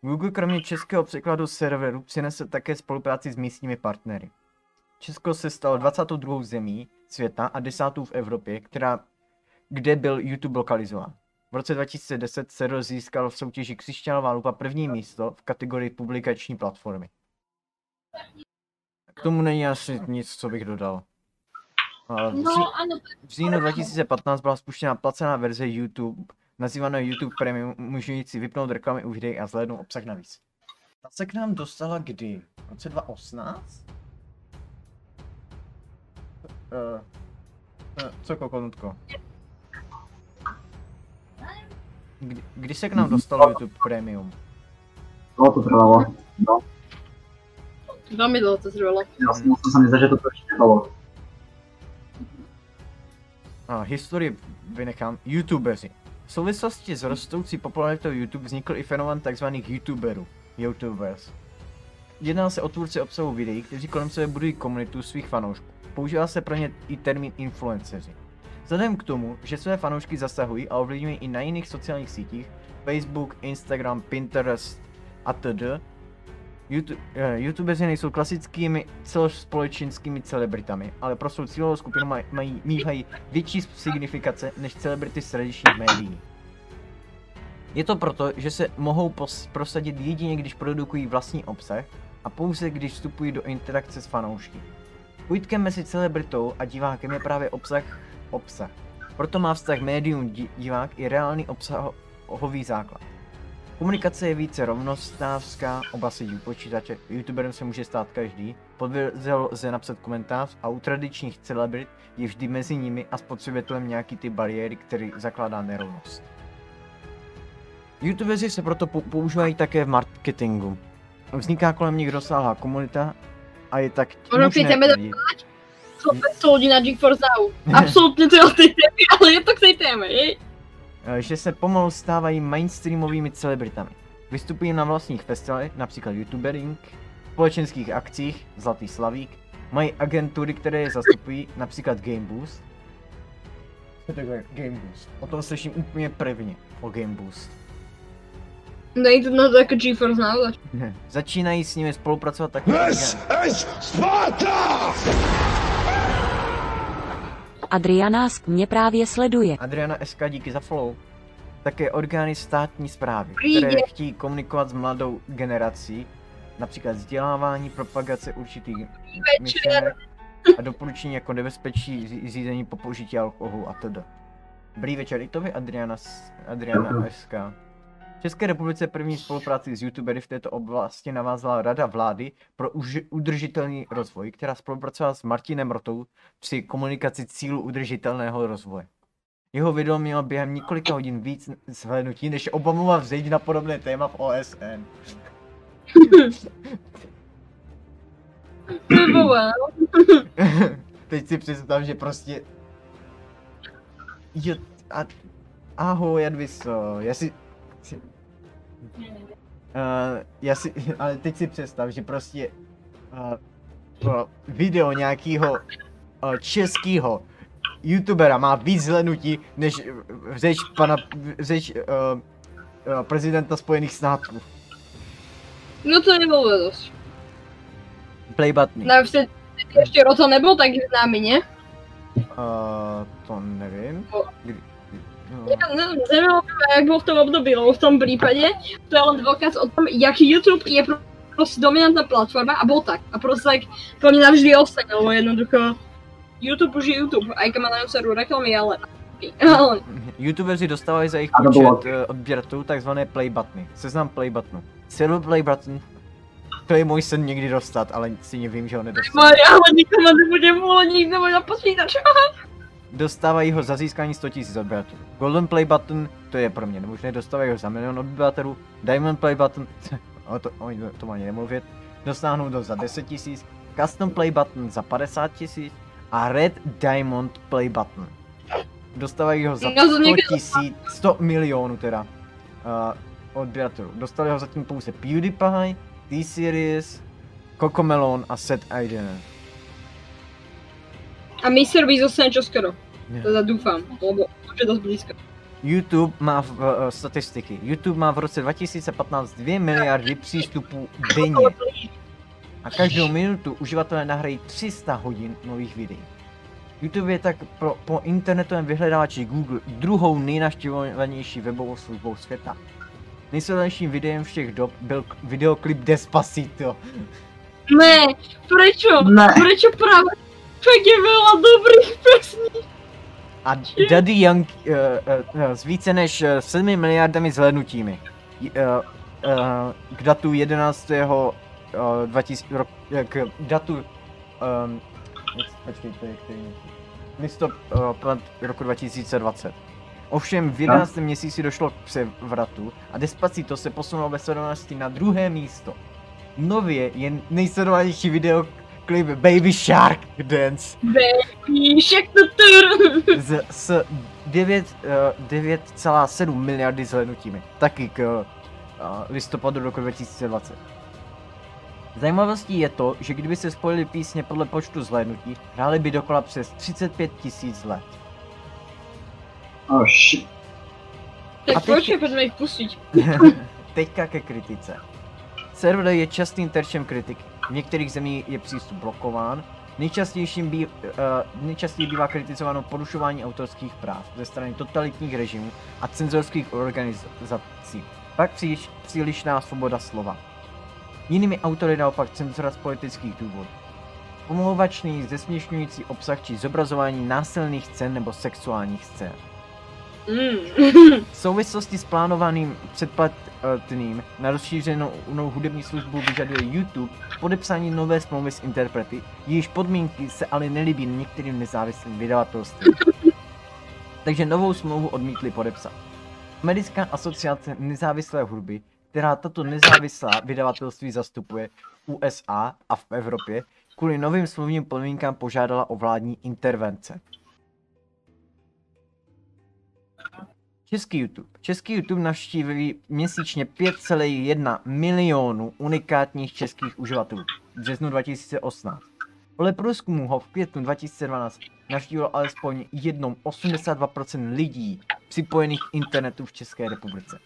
Google kromě českého překladu serveru přinese také spolupráci s místními partnery. Česko se stalo 22. zemí světa a 10. v Evropě, která, kde byl YouTube lokalizován. V roce 2010 server získal v soutěži Křišťánová lupa první místo v kategorii publikační platformy. K tomu není asi nic, co bych dodal. No, ano, v říjnu 2015 byla spuštěna placená verze YouTube, nazývaná YouTube Premium, umožňující vypnout reklamy u videí a zhlédnout obsah navíc. Ta se k nám dostala kdy? V roce 2018? Uh, uh, co kokonutko? Kdy, kdy se k nám dostalo YouTube Premium? Dlouho to trvalo. No, Veľmi dlho to trvalo. já jsem musel se mi zdá, že to trošku trvalo. A historii vynechám. YouTubeři. V souvislosti s rostoucí popularitou YouTube vznikl i fenomen tzv. YouTuberů. YouTubers. Jedná se o tvůrce obsahu videí, kteří kolem sebe budují komunitu svých fanoušků. Používá se pro ně i termín influenceři. Vzhledem k tomu, že své fanoušky zasahují a ovlivňují i na jiných sociálních sítích, Facebook, Instagram, Pinterest a td., YouTube, eh, YouTubeři nejsou klasickými celospolečenskými celebritami, ale pro svou cílovou skupinu maj, mají, mívají větší signifikace než celebrity z tradičních médií. Je to proto, že se mohou pos- prosadit jedině, když produkují vlastní obsah a pouze když vstupují do interakce s fanoušky. Pojítkem mezi celebritou a divákem je právě obsah obsah. Proto má vztah médium di- divák i reálný obsahový základ. Komunikace je více rovnostávská, oba sedí u počítače, youtuberem se může stát každý, pod video lze napsat komentář a u tradičních celebrit je vždy mezi nimi a spotřebitelem nějaký ty bariéry, který zakládá nerovnost. Youtubeři se proto pou- používají také v marketingu. Vzniká kolem nich rozsáhlá komunita a je tak možné chceme 100 ľudí na GeForce Now. (laughs) Absolutně to je téme, ale je to k tej téme, jej. eh, že se pomalu stávají mainstreamovými celebritami. Vystupují na vlastních festivalech, například YouTubering, společenských akcích, Zlatý slavík, mají agentury, které je zastupují, například Game Boost. Co takhle Game Boost? O tom slyším úplně prvně, o Game Boost. Není to na to jako GeForce Now, zač- (laughs) Začínají s nimi spolupracovat také. This is Sparta! Adriana Sk mě právě sleduje. Adriana SK, díky za follow. Také orgány státní zprávy, které chtějí komunikovat s mladou generací, například vzdělávání, propagace určitých myšlenek a doporučení jako nebezpečí řízení po použití alkoholu a td. Dobrý večer, i to vy Adriana, Adriana SK. V České republice první spolupráci s youtubery v této oblasti navázala Rada vlády pro uži- udržitelný rozvoj, která spolupracovala s Martinem Rotou při komunikaci cílu udržitelného rozvoje. Jeho video mělo během několika hodin víc zhlédnutí než Obamova vzeď na podobné téma v OSN. (laughs) Teď si představ, že prostě... Jo, a... Ahoj, Jadviso, já si... si... Uh, já si, (laughs) ale teď si představ, že prostě uh, video nějakého uh, českého youtubera má víc zhlednutí než řeč pana, řeč uh, uh, prezidenta Spojených států. No to nebylo dosť. Play button. No ešte Roto nebol tak známy, nie? Uh, to nevím. No. Kdy, jak bol v tom období, lebo v tom prípade to je len dôkaz o tom, jak YouTube je pro- proste dominantná platforma a bol tak. A proste tak to mne navždy ostane, lebo jednoducho YouTube už je YouTube, aj keď má na serú reklamy, ale... (laughs) YouTubeři dostávají za jejich bylo- počet eh, odběratelů takzvané play buttony. Seznam play buttonů. Silver play button. To je můj sen někdy dostat, ale si nevím, že ho nedostanu. Maria, ale nikomu nebude vôľa nikto na počítač. (laughs) Dostávají ho za získání 100 000 odběratelů. Golden play button, to je pro mě nemožné, dostávají ho za milion odběratelů. Diamond play button, (laughs) o to, o tom ani nemluvit. Dostáhnou ho za 10 000. Custom play button za 50 000. A Red Diamond play button. Dostávají ho za No, to 100 někdo- tisíc, 100 milionů teda uh, odběratelů. Dostali ho zatím pouze PewDiePie, T-Series, Cocomelon a Seth Aiden. A Mr. Beast zostane čoskoro. Teda dúfam, lebo už je dosť blízko. YouTube má v, uh, statistiky. YouTube má v roce 2015 2 miliardy přístupů denně. A každou minutu uživatelé nahrají 300 hodin nových videí. YouTube je tak pro, po internetovém vyhledávači Google druhou nejnaštěvovanější webovou službou světa. Nejsledovanějším videem všech dob byl videoklip Despacito. Ne, prečo? Ne. Prečo práve tak je veľa dobrých pesní? A Daddy Young uh, uh, s více než eh, 7 miliardami zhlédnutími. Uh, uh, k datu 11. Uh, 2000, rok, eh, k datu um, listopad roku 2020. Ovšem v 11. měsíci došlo k převratu a Despacito se posunulo ve sledovanosti na druhé místo. Nově je nejsledovanější videoklip Baby Shark Dance Píšek tutur. z, s 9, uh, 9,7 miliardy zhlédnutími. Taky k uh, listopadu roku 2020. Zajímavostí je to, že kdyby se spojili písně podle počtu zhlédnutí, hráli by dokola přes 35 tisíc let. Oh shit. A Tak teď- počkej, poďme ich pustiť. (laughs) Teďka ke kritice. Server je častým terčem kritiky. V některých zemích je přístup blokován. Nejčastějším bí, uh, nejčastěji bývá kritizováno porušování autorských práv ze strany totalitních režimů a cenzorských organizací. Pak příliš, přílišná svoboda slova. Jinými autory naopak cenzura z politických důvodů. Pomlouvačný, zesměšňující obsah či zobrazování násilných scén nebo sexuálních scén. Mm. V souvislosti s plánovaným předplatným na rozšířenou hudební službu vyžaduje YouTube podepsání nové smlouvy s interprety, jejíž podmínky se ale nelíbí některým nezávislým vydavatelstvím. Takže novou smlouvu odmítli podepsat. Americká asociace nezávislé hudby, která tato nezávislá vydavatelství zastupuje v USA a v Evropě, kvůli novým smluvním podmínkám požádala o vládní intervence. Český YouTube. Český YouTube navštíví měsíčně 5,1 milionu unikátních českých uživatelů v březnu 2018. Podle průzkumu ho v květnu 2012 navštívilo alespoň jednou 82% lidí připojených k internetu v České republice.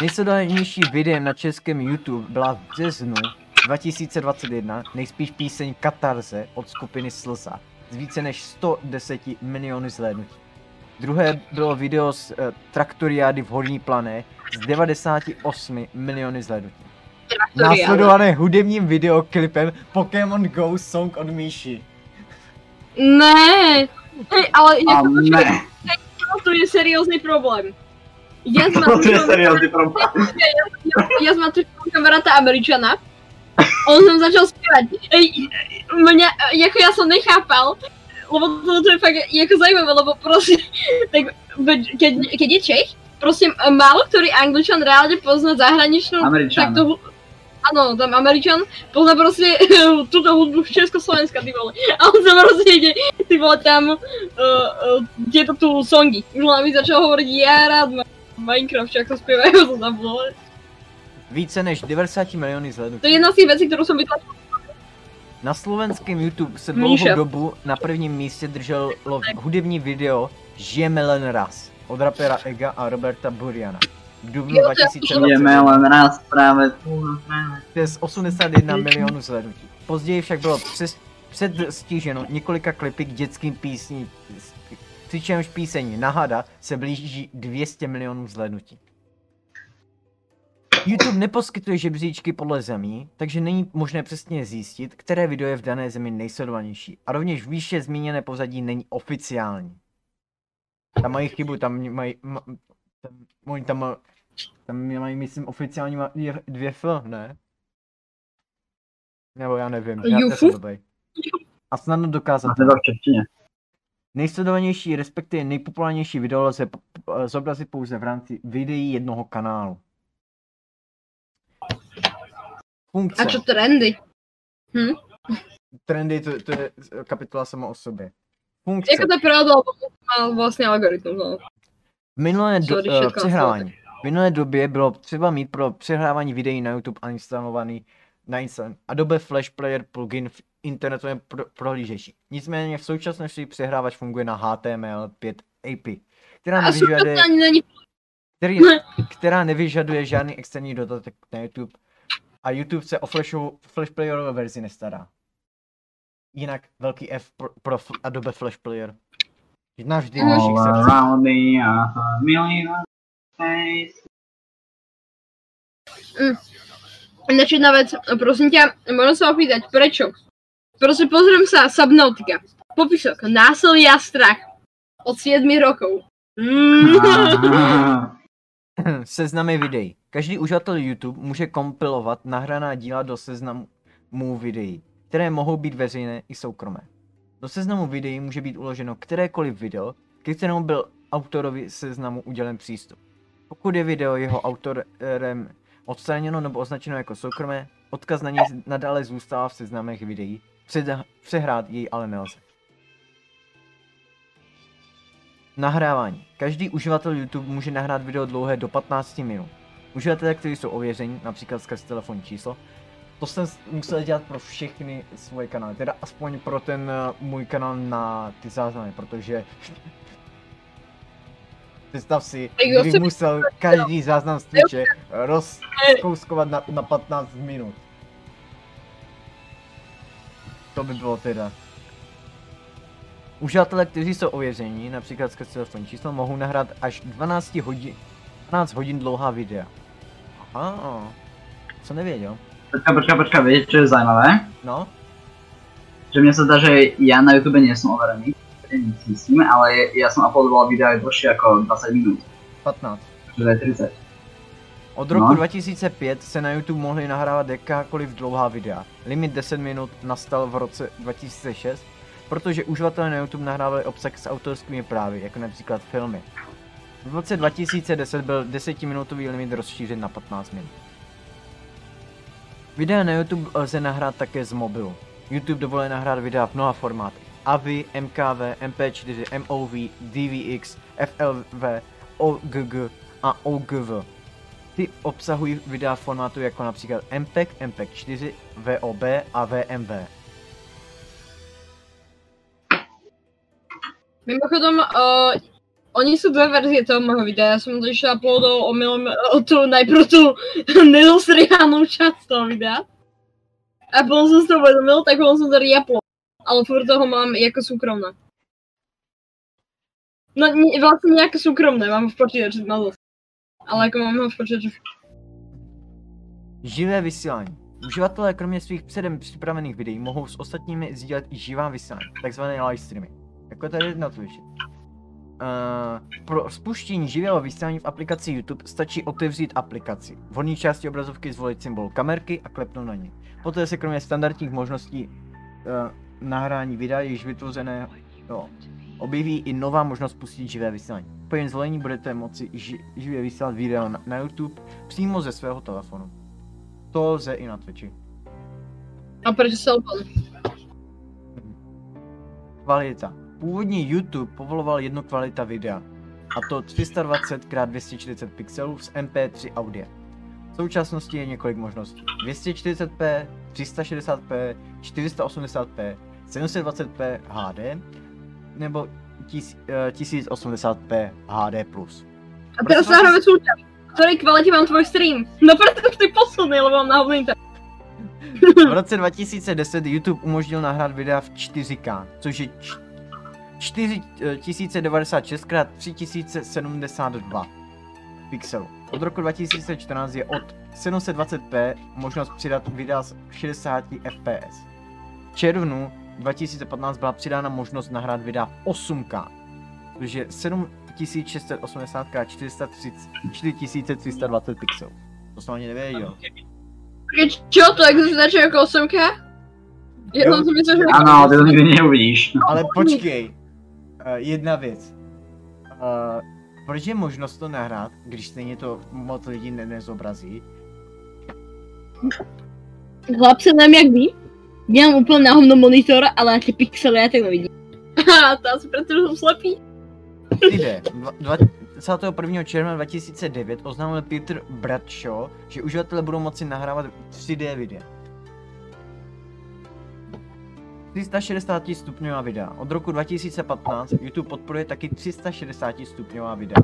Nejsledovanější videem na českém YouTube byla v březnu 2021 nejspíš píseň Katarze od skupiny Slza s více než 110 miliony zhlédnutí. Druhé bylo video z uh, traktoriády v Horní plané s 98 miliony zhlédnutí. Následované hudebním videoklipem Pokémon Go Song od Míši. Ne, hej, ale A jako, ne, to je seriózny problém. Ja s (laughs) to je seriózny problém. ja s Matúšom kamaráta Američana, on som začal spievať. Ej, mňa, ako ja som nechápal, lebo to, to je fakt jako zajímavé, lebo proste, tak keď, keď je Čech, proste málo ktorý Angličan reálne pozná zahraničnú Američan. tak to, áno, tam Američan pozná (laughs) proste túto hudbu z Československa, ty vole. A on sa proste ide, ty vole, tam uh, uh, tu songy. Už len mi začal hovoriť, ja rád mám Minecraft, čo ako spievajú to (laughs) tam, vole. Více než 90 miliony zhlédnutí. To je jedna z tých vecí, ktorú som vytlačil. Na slovenském YouTube se Míša. dlouhou dobu na prvním místě drželo hudební video Žijeme len raz od rapera Ega a Roberta Buriana. V dubnu Jo, to je- 2020 Jdeme len raz práve tu. práve. přes 81 milionů zhlédnutí. Později však bylo přes, předstíženo několika klipy k dětským písním, přičemž píseň Nahada se blíží 200 milionů zhlédnutí. YouTube neposkytuje žebříčky podle zemí, takže není možné přesně zjistit, které video je v dané zemi nejsledovanější. A rovněž výše zmíněné pozadí není oficiální. Tam mají chybu, tam mají... Ma, tam, oni tam, ma- tam mají, myslím, oficiální ma- je dvě F, ne? Nebo já nevím, já, jsem blbej. A snadno dokázat. A to v češtině. Nejsledovanější, respektive nejpopulárnější video lze zobrazit pouze v rámci videí jednoho kanálu. Funkce. A čo trendy? Trendy, to, to je kapitola sama o sobě. Funkce. Jako to pravda, má vlastne algoritmus, no. V minulé do, uh, přehrávání. V minulé době bylo třeba mít pro přehrávání videí na YouTube instalovaný na Instagram Adobe Flash Player plugin v internetovém pro- prohlížeči. Nicméně v současnosti přehrávač funguje na HTML5 API, která A nevyžaduje, který, (laughs) která nevyžaduje žádný externí dodatek na YouTube a YouTube se o flashovou, Flash Playerové verzi nestará. Jinak velký F pro, pro Adobe Flash Player. Navždy v našich All srdcích. Ináč jedna vec, prosím ťa, môžem sa opýtať, prečo? Prosím, pozriem sa Subnautica. Popisok, násilie a strach. Od 7 rokov. Mm. (laughs) (laughs) (clears throat) Seznamy videí. Každý uživatel YouTube může kompilovat nahraná díla do seznamu videí, které mohou být veřejné i soukromé. Do seznamu videí může být uloženo kterékoliv video, ke kterému byl autorovi seznamu udělen přístup. Pokud je video jeho autorem odstraněno nebo označeno jako soukromé, odkaz na něj nadále zůstává v seznamech videí, přehrát jej ale nelze. Nahrávání. Každý uživatel YouTube může nahrát video dlouhé do 15 minut. Uživatelé, kteří jsou ověření, například skrz telefonní číslo, to jsem musel dělat pro všechny svoje kanály, teda aspoň pro ten uh, můj kanál na ty záznamy, protože (laughs) představ si, kdybych musel každý záznam z Twitche rozkouskovat na, na 15 minut. To by bylo teda. Uživatelé, kteří jsou ověření, například skrz telefonní číslo, mohou nahrát až 12 hodin, 12 hodin dlouhá videa. Aha, co nevěděl. Počkaj, počkaj, počkaj, viete, čo je zaujímavé? No, Že mne sa zdá, že ja na YouTube nie som overený. Nic myslím, ale ja som uploadoval videa aj dlhšie ako 20 minút. 15. Že to je 30. Od roku No. 2005 se na YouTube mohly nahrávat jakákoliv dlouhá videa. Limit 10 minut nastal v roce 2006, protože uživatelé na YouTube nahrávali obsah s autorskými právy, jako například filmy. V roce 2010 byl 10-minutový limit rozšířen na 15 minut. Videa na YouTube lze nahrát také z mobilu. YouTube dovoluje nahrát videa v mnoha formátech. AVI, MKV, MP4, MOV, DVX, FLV, OGG a OGV. Ty obsahují videa v formátu jako například MPEG, MPEG 4, VOB a VMV. Mimochodom, uh, oni sú dve verzie toho môjho videa. Ja som to ešte uploadol omylom uh, tú, najprv tú nedostrihanú časť toho videa. A potom si to uvedomil, tak potom som to reuploadol. ale furt toho mám jako soukromné. No vlastně nějaké soukromné, mám v počítači malo. Ale jako mám ho v počítači. Živé vysílání. Uživatelé kromě svých předem připravených videí mohou s ostatními sdílet i živá vysílání, takzvané live streamy. Jako tady na Twitchi. Uh, pro spuštění živého vysílání v aplikaci YouTube stačí otevřít aplikaci. V horní části obrazovky zvolit symbol kamerky a klepnout na něj. Poté se kromě standardních možností uh, nahrání videa již vytvořené jo, objeví i nová možnost pustit živé vysílání. Po jejím zvolení budete moci ži- živě vysílat video na, na YouTube přímo ze svého telefonu. To lze i na Twitchi. A proč se? Kvalita. Původní YouTube povoloval jednu kvalita videa, a to 320x240 pixelů z MP3 audio. V současnosti je několik možností. 240p, 360p, 480p, 720p HD nebo tis- eh, 1080p HD+. A teraz nahráme součást. V ktorej kvalite mám tvoj stream? No preto ty posuny, lebo mám na hovný. V roce 2010 YouTube umožnil nahrát videa v 4K, což je 4096 x 3072 pixelů. Od roku 2014 je od 720p možnost přidat videa s 60 fps. V červnu 2015 byla přidána možnost nahrát videa v 8K, což je 7680 x 4320 pixelů. To jsem ani nevěděl. Čo, to existuje jako 8K? Já jsem si myslel, že... Áno, ty to nikdy neuvidíš. Ale počkej, jedna věc. Uh, proč je možnost to nahrát, když stejně to moc lidí ne- nezobrazí? Chlap se nevím jak ví. Mám úplně na hovno monitor, ale na ty pixely já tak nevidím. (laughs) To asi protože jsem slepý. Dva- 21. června 2009 oznámil Peter Bradshaw, že uživatelé budou moci nahrávat 3D videa. 360 stupňová videa. Od roku 2015 YouTube podporuje taky 360 stupňová videa,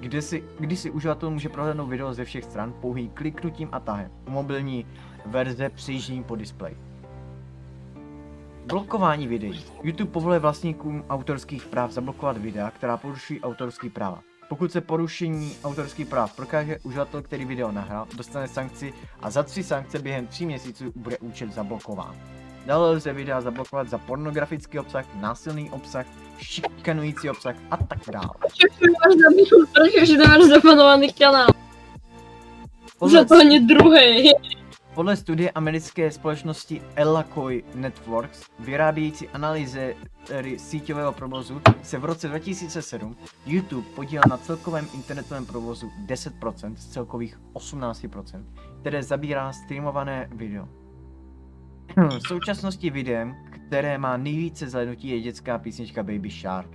kde si, kdy si uživatel může prohlédnout video ze všech stran pouhým kliknutím a tahem. Mobilní verze přijížděním po displeji. Blokování videí. YouTube povoluje vlastníkům autorských práv zablokovat videa, která porušují autorský práva. Pokud se porušení autorských práv prokáže, uživatel, který video nahrál, dostane sankci a za tři sankce během tří měsíců bude účet zablokován. Dále lze videa zablokovat za pornografický obsah, násilný obsah, šikanující obsah a tak dále. Máš že nemáš zapanovaný kanál. Podle, Za to ani druhý. podle studie americké společnosti Ellacoy Networks, vyrábějící analýzery síťového provozu, se v roce 2007 YouTube podílel na celkovém internetovém provozu 10% z celkových 18%, které zabírá streamované video. V současnosti videem, které má nejvíce zhlédnutí, je dětská písnička Baby Shark,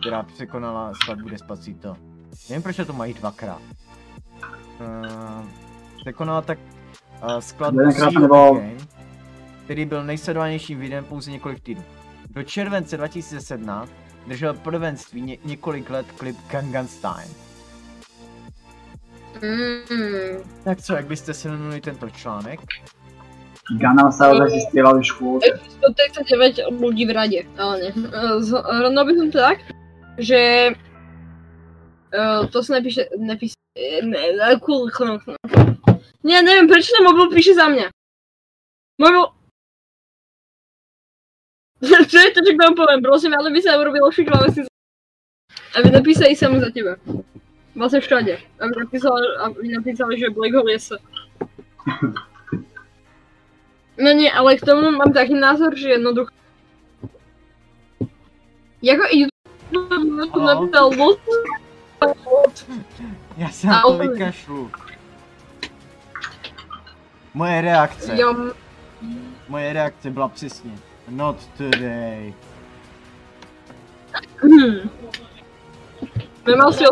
která překonala skladbu Despacito. Nevím, proč to mají dvakrát. Uh, překonala tak uh, skladbu Game, který byl nejsledovanějším videem pouze několik týdnů. Do července 2017 držel prvenství ně- několik let klip Gangnam Style. Mm. Tak co, jak byste se jmenuli tento článek? Style si zpívali v škôlke. 139 ľudí v rade, ale nie. Rovno by som to tak, že uh, to sa napíše, napíše, ne, ne, cool, cool, cool. Nie, neviem, prečo ten mobil píše za mňa. Mobil... (laughs) Čo je to, čo k tomu poviem? Prosím, ale by sa urobilo šiková si aby napísali sami za teba. Vlastne všade. Aby napísali, aby napísali že Black Hole je sa. (laughs) No nie, ale k tomu mám taký názor, že jednoducho... Jako i YouTube Ano. napísal lost Já se na to vykašlu. Moje reakce, Já moje reakce byla přesně. Not today. Hmm. Nemal si no.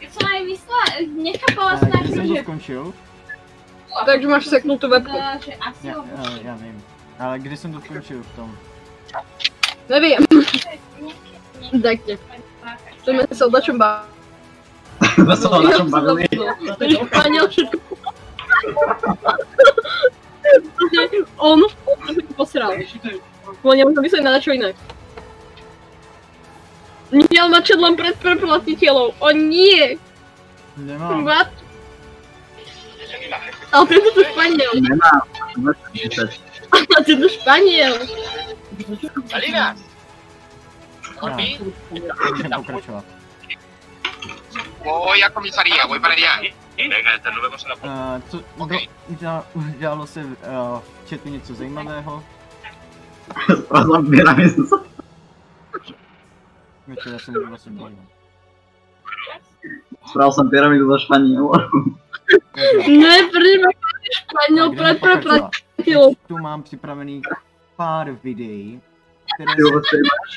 Jak som aj myslela, nechápala som Když najprv, jsem to že... skončil, Takže máš seknutú webku. No, že asi já, ho já, já vím. Ale kdy jsem to skončil v tom? Nevím, tak tě. To mi se o čem bá. To sa o na čom bavili. To je španěl všetko. On posral. On nemôže myslieť na čo iné. Měl mlčet len pred preplatiteľov. O nie! Nemám. What? Ale tento to Španiel. Nemám. Môžem čítať. Ale tento Španiel. Salina! Ah, Můžeme pokračovat. Voy a comisaría, voy para allá. Venga, nos vemos en la Uh, co Ok. okay. udělalo, udělalo se uh, v chatu něco zajímavého? Spravil som pyramidu. Večer, já jsem vlastně bavil. Spravil som pyramidu zo Španielu. Ne, první má Španiel pred preplatiteľov. Tu mám připravený pár videí, které Ty máš?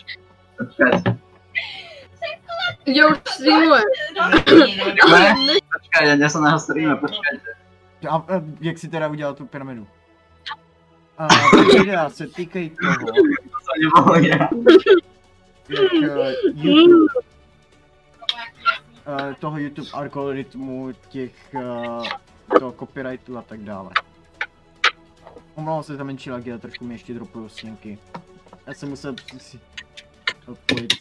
Už streamujem. ne? Počkaj, ja nie som na jeho streame, počkajte. A, a jak si teda udělal tu pyramidu? A ty videa se týkají toho, jak uh, YouTube, uh, toho YouTube algoritmu, těch uh, toho copyrightu a tak dále. Omlouvám se za menší lag, ale trošku mi ještě dropuju snímky. Já jsem musel si odpojit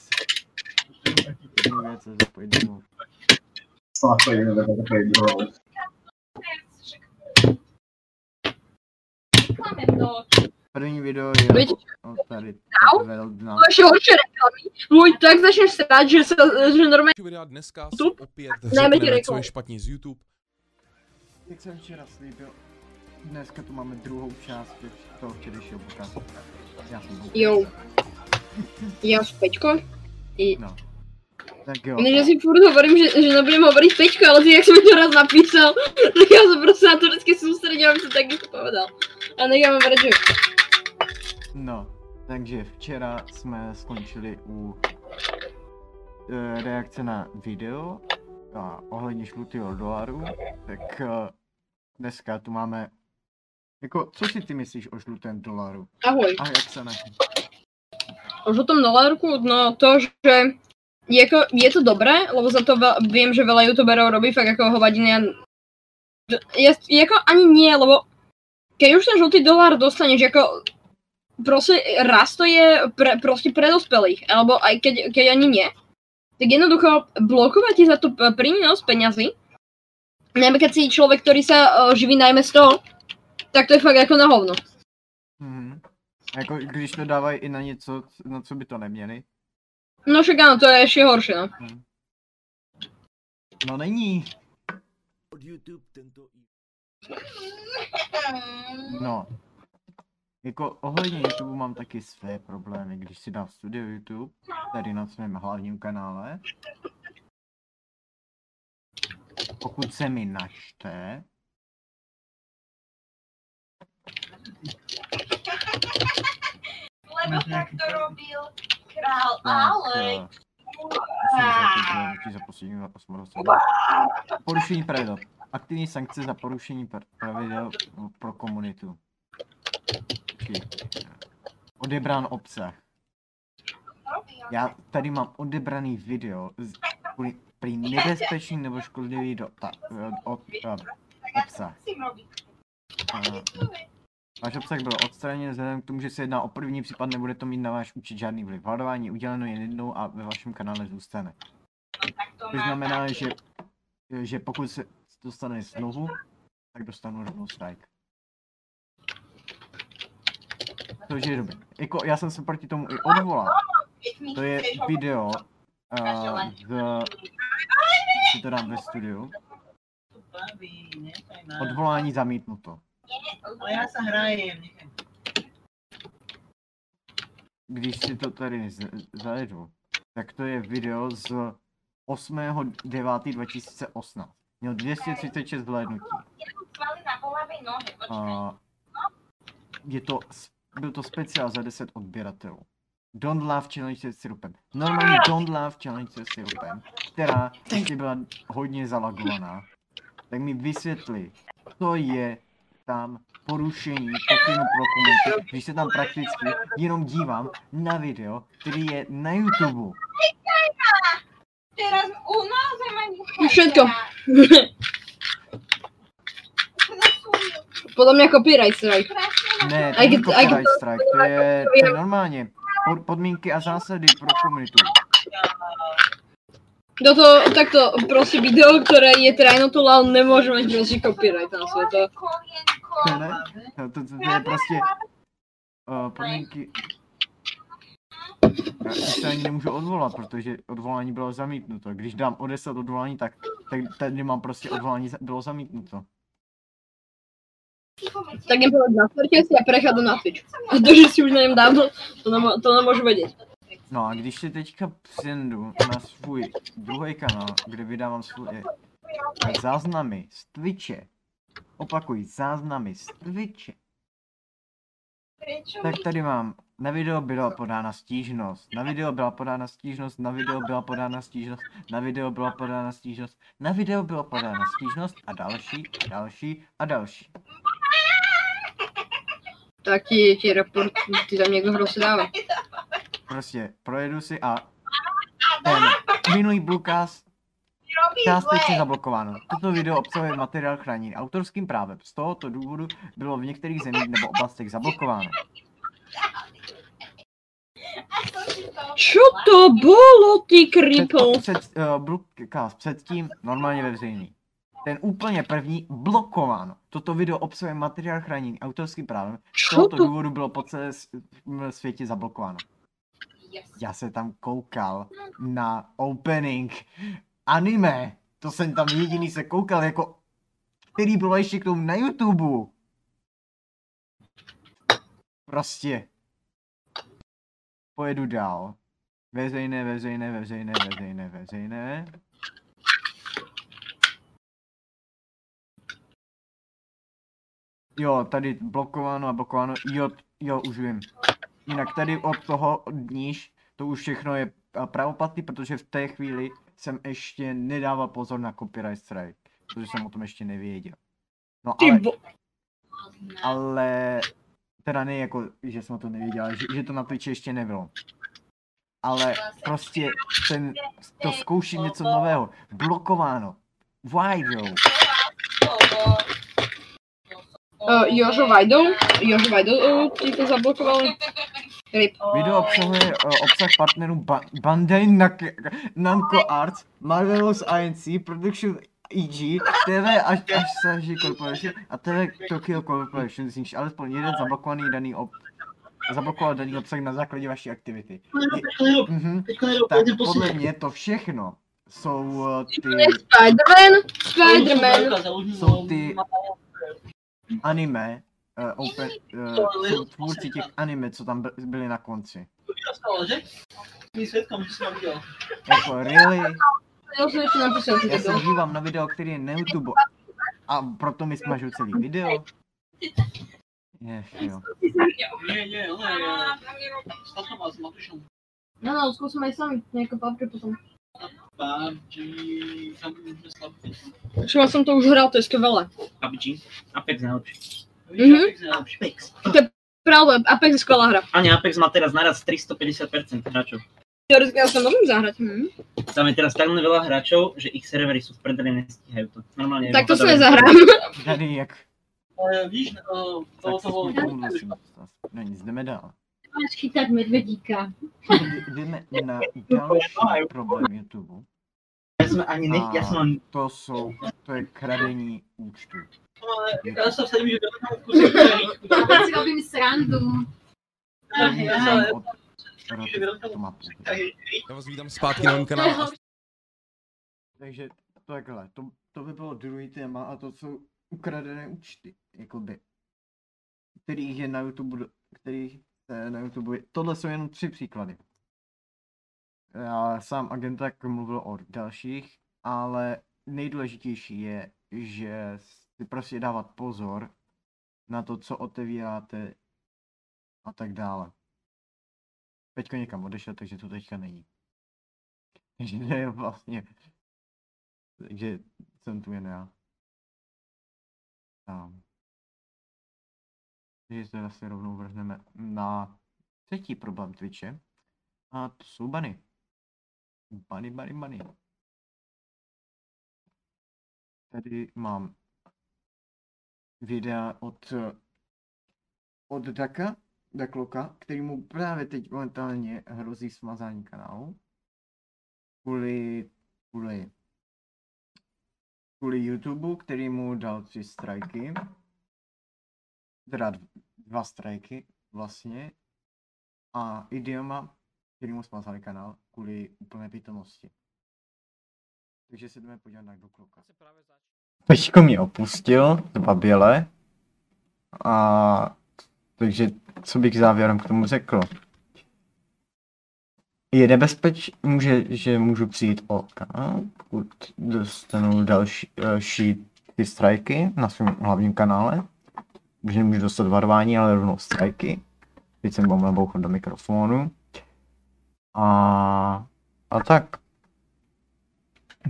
jednu věc a zapojit druhou. Som napojený První video je Viď? o, tady? Veldna. Horší reklamy. Můj tak začneš stát, že, se, že normálně videa dneska YouTube? opět řekneme, co reklamu. je špatně z YouTube. Jak jsem včera slíbil, dneska tu máme druhou část toho včerejšího podcastu. Já jsem byl. Jo. Já s Peťko. I... No. Tak jo. Ne, že si furt hovorím, že, že nebudem hovoriť Peťko, ale ty jak jsi mi to raz napísal, (laughs) tak já se prostě na to vždycky soustředím, abych to tak něco povedal. A nechám hovoriť, že No, takže včera jsme skončili u e, reakce na video a ohledně žlutého dolaru, tak e, dneska tu máme, jako, co si ty myslíš o žlutém dolaru ahoj. a jak se na O žlutom dolárku, no to, že je, ako, je to dobré, lebo za to veľ, viem, že veľa youtuberov robí fakt ako hovadiny a je, je ako ani nie, lebo keď už ten žlutý dolár dostaneš, ako proste raz to je pre, proste pre dospelých, alebo aj keď, keď ani nie, tak jednoducho blokovať ti za to prínos peňazí, najmä keď si človek, ktorý sa uh, živí najmä z toho, tak to je fakt ako na hovno. Mhm. Jako, když to dávají i na něco, na co by to neměli. No však áno, to je ešte horšie, no. No není. Od YouTube tento No. Jako ohledně YouTube mám taky své problémy, když si dám studio YouTube, tady na svém hlavním kanále. Pokud se mi naštve, Lebo tak to robil král eh, musím zaplatit za poslední 8 roce. Porušení pravidel. Aktivní sankce za porušení pr- pravidel pro komunitu. Počkej. Odebrán obsah. Já tady mám odebraný video z, prý nebezpečný nebo škodlivý do, ta, eh, ob, ob, obsah. A, váš obsah byl odstraněn vzhledem k tomu, že se jedná o první případ, nebude to mít na váš účet žádný vliv. Varování uděleno jen jednou a ve vašem kanále zůstane. To znamená, že, že pokud se dostane znovu, tak dostanu rovnou strike. Což je dobré. Jako, já jsem se proti tomu i odvolal. To je video uh, z... Si to dám ve studiu. Odvolání zamítnuto. Ale sa hrajem, nechaj. Když si to tady z- zajedu, tak to je video z 8.9.2018. Měl 236 zhlédnutí. Svaly na polavej nohe, počkaj. A je to, s- byl to speciál za 10 odběratelů. Don't Laugh Challenge se syrupem. Normálně Don't Laugh Challenge se syrupem, která ještě byla hodně zalagovaná. Tak mi vysvětli, co je tam porušení pokynu pro komunitu, když se tam prakticky jenom dívám na video, který je na YouTube. Teraz u nás Všetko. Podle mě copyright strike. Ne, to není copyright strike, to je, to je normálně pod, podmínky a zásady pro komunitu. Do toho, takto, prostě video, které je trajnotolal, nemůže mít prostě copyright na světě. To ne, to, to, to, to je prostě uh, podmínky. Já se ani nemůžu odvolat, protože odvolání bylo zamítnuto. Když dám odeslat odvolání, tak, tak tady mám prostě odvolání bylo zamítnuto. Tak jen povedz na si a prechádám na Twitch. A to, že si už nevím dávno, to, nemo, to nemůžu vědět. No a když si teďka přijdu na svůj druhý kanál, kde vydávám svoje záznamy z Twitche, opakuj, záznamy z Twitche, tak tady mám, na video byla podána stížnost, na video byla podána stížnost, na video byla podána stížnost, na video byla podána stížnost, na video byla podána stížnost a další, a další a další. Tak ti, ti report, ty tam někdo prostě dává. Prostě projedu si a ten minulý Bluecast částečně zablokováno. Toto video obsahuje materiál chráněný autorským právem. Z tohoto důvodu bylo v některých zemích nebo oblastech zablokováno. Čo to bylo, ty kripl? Před, před uh, Bluecast předtím normálně ve veřejný. Ten úplně první blokováno. Toto video obsahuje materiál chráněný autorským právem. Z tohoto to? důvodu bylo po celé s- m, světě zablokováno. Já se tam koukal na opening anime. To jsem tam jediný se koukal jako který bylo ještě k tomu na YouTube. Prostě. Pojedu dál. Veřejné, veřejné, veřejné, veřejné, veřejné. Jo, tady blokováno a blokováno. Jo, jo, už vím. Jinak tady od toho níž, to už všechno je a, pravoplatný, protože v té chvíli jsem ještě nedával pozor na copyright strike, protože jsem o tom ještě nevěděl. No ale, ale teda ne jako, že jsem o to nevěděl, ale že, že to na Twitchi ještě nebylo. Ale prostě ten, to zkouším něco nového. Blokováno. Why though? Uh, Jožo Vajdou, Jožo Vajdou, uh, ti to zablokovali. Rip. Video obsahuje uh, obsah partnerů ba- Bandai Nak- Namco Arts, Marvelous INC, Production EG, TV až Asahi Corporation a TV Tokyo Corporation, z nichž alespoň jeden zablokovaný daný ob... zablokoval daný obsah na základě vaší aktivity. Je- Mhm. Nedou Tak podle mě to všechno jsou uh, ty Spider-Man, Spider-Man. jsou ty anime, uh, open, uh, tvůrci těch anime, co tam by- byli na konci. Dostala, že? Mým svědkám, že jsem viděl. Jako really? Já jsem ještě se dívám na video, který je na YouTube a proto mi smažu celý video. Je, jo. Ne, ne, ona je... Snad má s Matušem. No, no, zkusíme i sami, jako papry potom. PUBG, tam můžeme slabit. Všimla jsem to už hrál, to je skvělé. PUBG. Apex najlepší. Víš, Mhm. Apex je nejlepší. Apex. Pravda, Apex je skvělá hra. Ani Apex má teraz naraz 350% hráčov. Teoreticky já se můžu zahrát. Hm. Tam je teraz tak veľa hráčov, že ich servery sú v prdeli, nestíhajú to. Normálne. Tak to se nezahrám. Tady jak... Ale víš, uh, toho Tak se toho... s tím tomuhle musím dostat. No nic, jdeme dál. Máš chytat medvedíka. Jdeme- na další problém YouTube. Ja som ani ne... Ja som len... To jsou, to je kradení účtu. Ale já se vsadím, že tam v kuse kteří. Já si robím srandu. Já Já vás vítám zpátky na mém kanálu. Takže takhle, to, to by bylo druhý téma a to jsou ukradené účty, jakoby. Kterých je na YouTube, do- kterých na YouTube, tohle jsou jenom tři příklady. Já sám agent tak mluvil o dalších, ale nejdůležitější je, že si prostě dávat pozor na to, co otevíráte a tak dále. Peťko někam odešel, takže to teďka není. (laughs) Takže to je vlastně takže jsem tu jen já. Tam. Takže se zase rovnou vrhneme na třetí problém Twitche. A to jsou bany. Bany, bany, bany. Tady mám videa od, od Daka, Dakloka, který mu právě teď momentálně hrozí smazání kanálu. Kvůli, kvůli, kvůli YouTube, který mu dal tři strajky. Teda dv- dva strajky vlastně. A Idioma, který mu smazali kanál kvůli úplné pitomosti. Takže se jdeme podívat na Dakloka. Teďko mě opustil, zbaběle. A takže co bych závěrem k tomu řekl? Je nebezpeč, může, že můžu přijít o kanál, pokud dostanu další, další ty strajky na svém hlavním kanále. Že nemůžu dostat varování, ale rovnou strajky. Teď jsem bomba bouchnul do mikrofonu. A, a tak.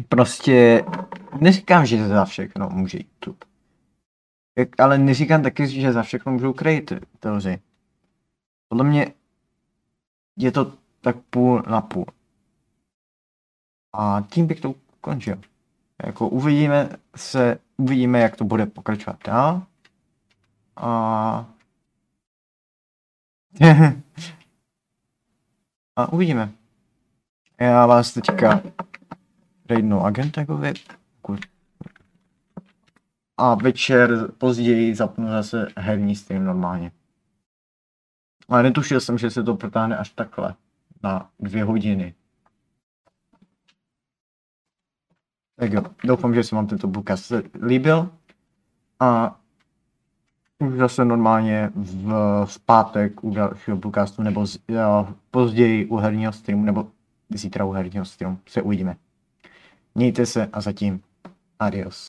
Prostě neříkám, že za všechno může YouTube. Jak, ale neříkám taky, že za všechno můžou creatoři. Podle mě je to tak půl na půl. A tím bych to ukončil. Jako uvidíme se, uvidíme, jak to bude pokračovat dál. A... (laughs) A uvidíme. Já vás teďka raidnu agentekovi. A večer později zapnu zase herní stream normálně. Ale netušil jsem, že se to protáhne až takhle. Na dvě hodiny. Tak jo, doufám, že se vám tento podcast líbil. A už zase normálně v, v pátek u dalšího podcastu, nebo z, jo, později u herního streamu, nebo zítra u herního streamu se uvidíme. Mějte se a zatím adios.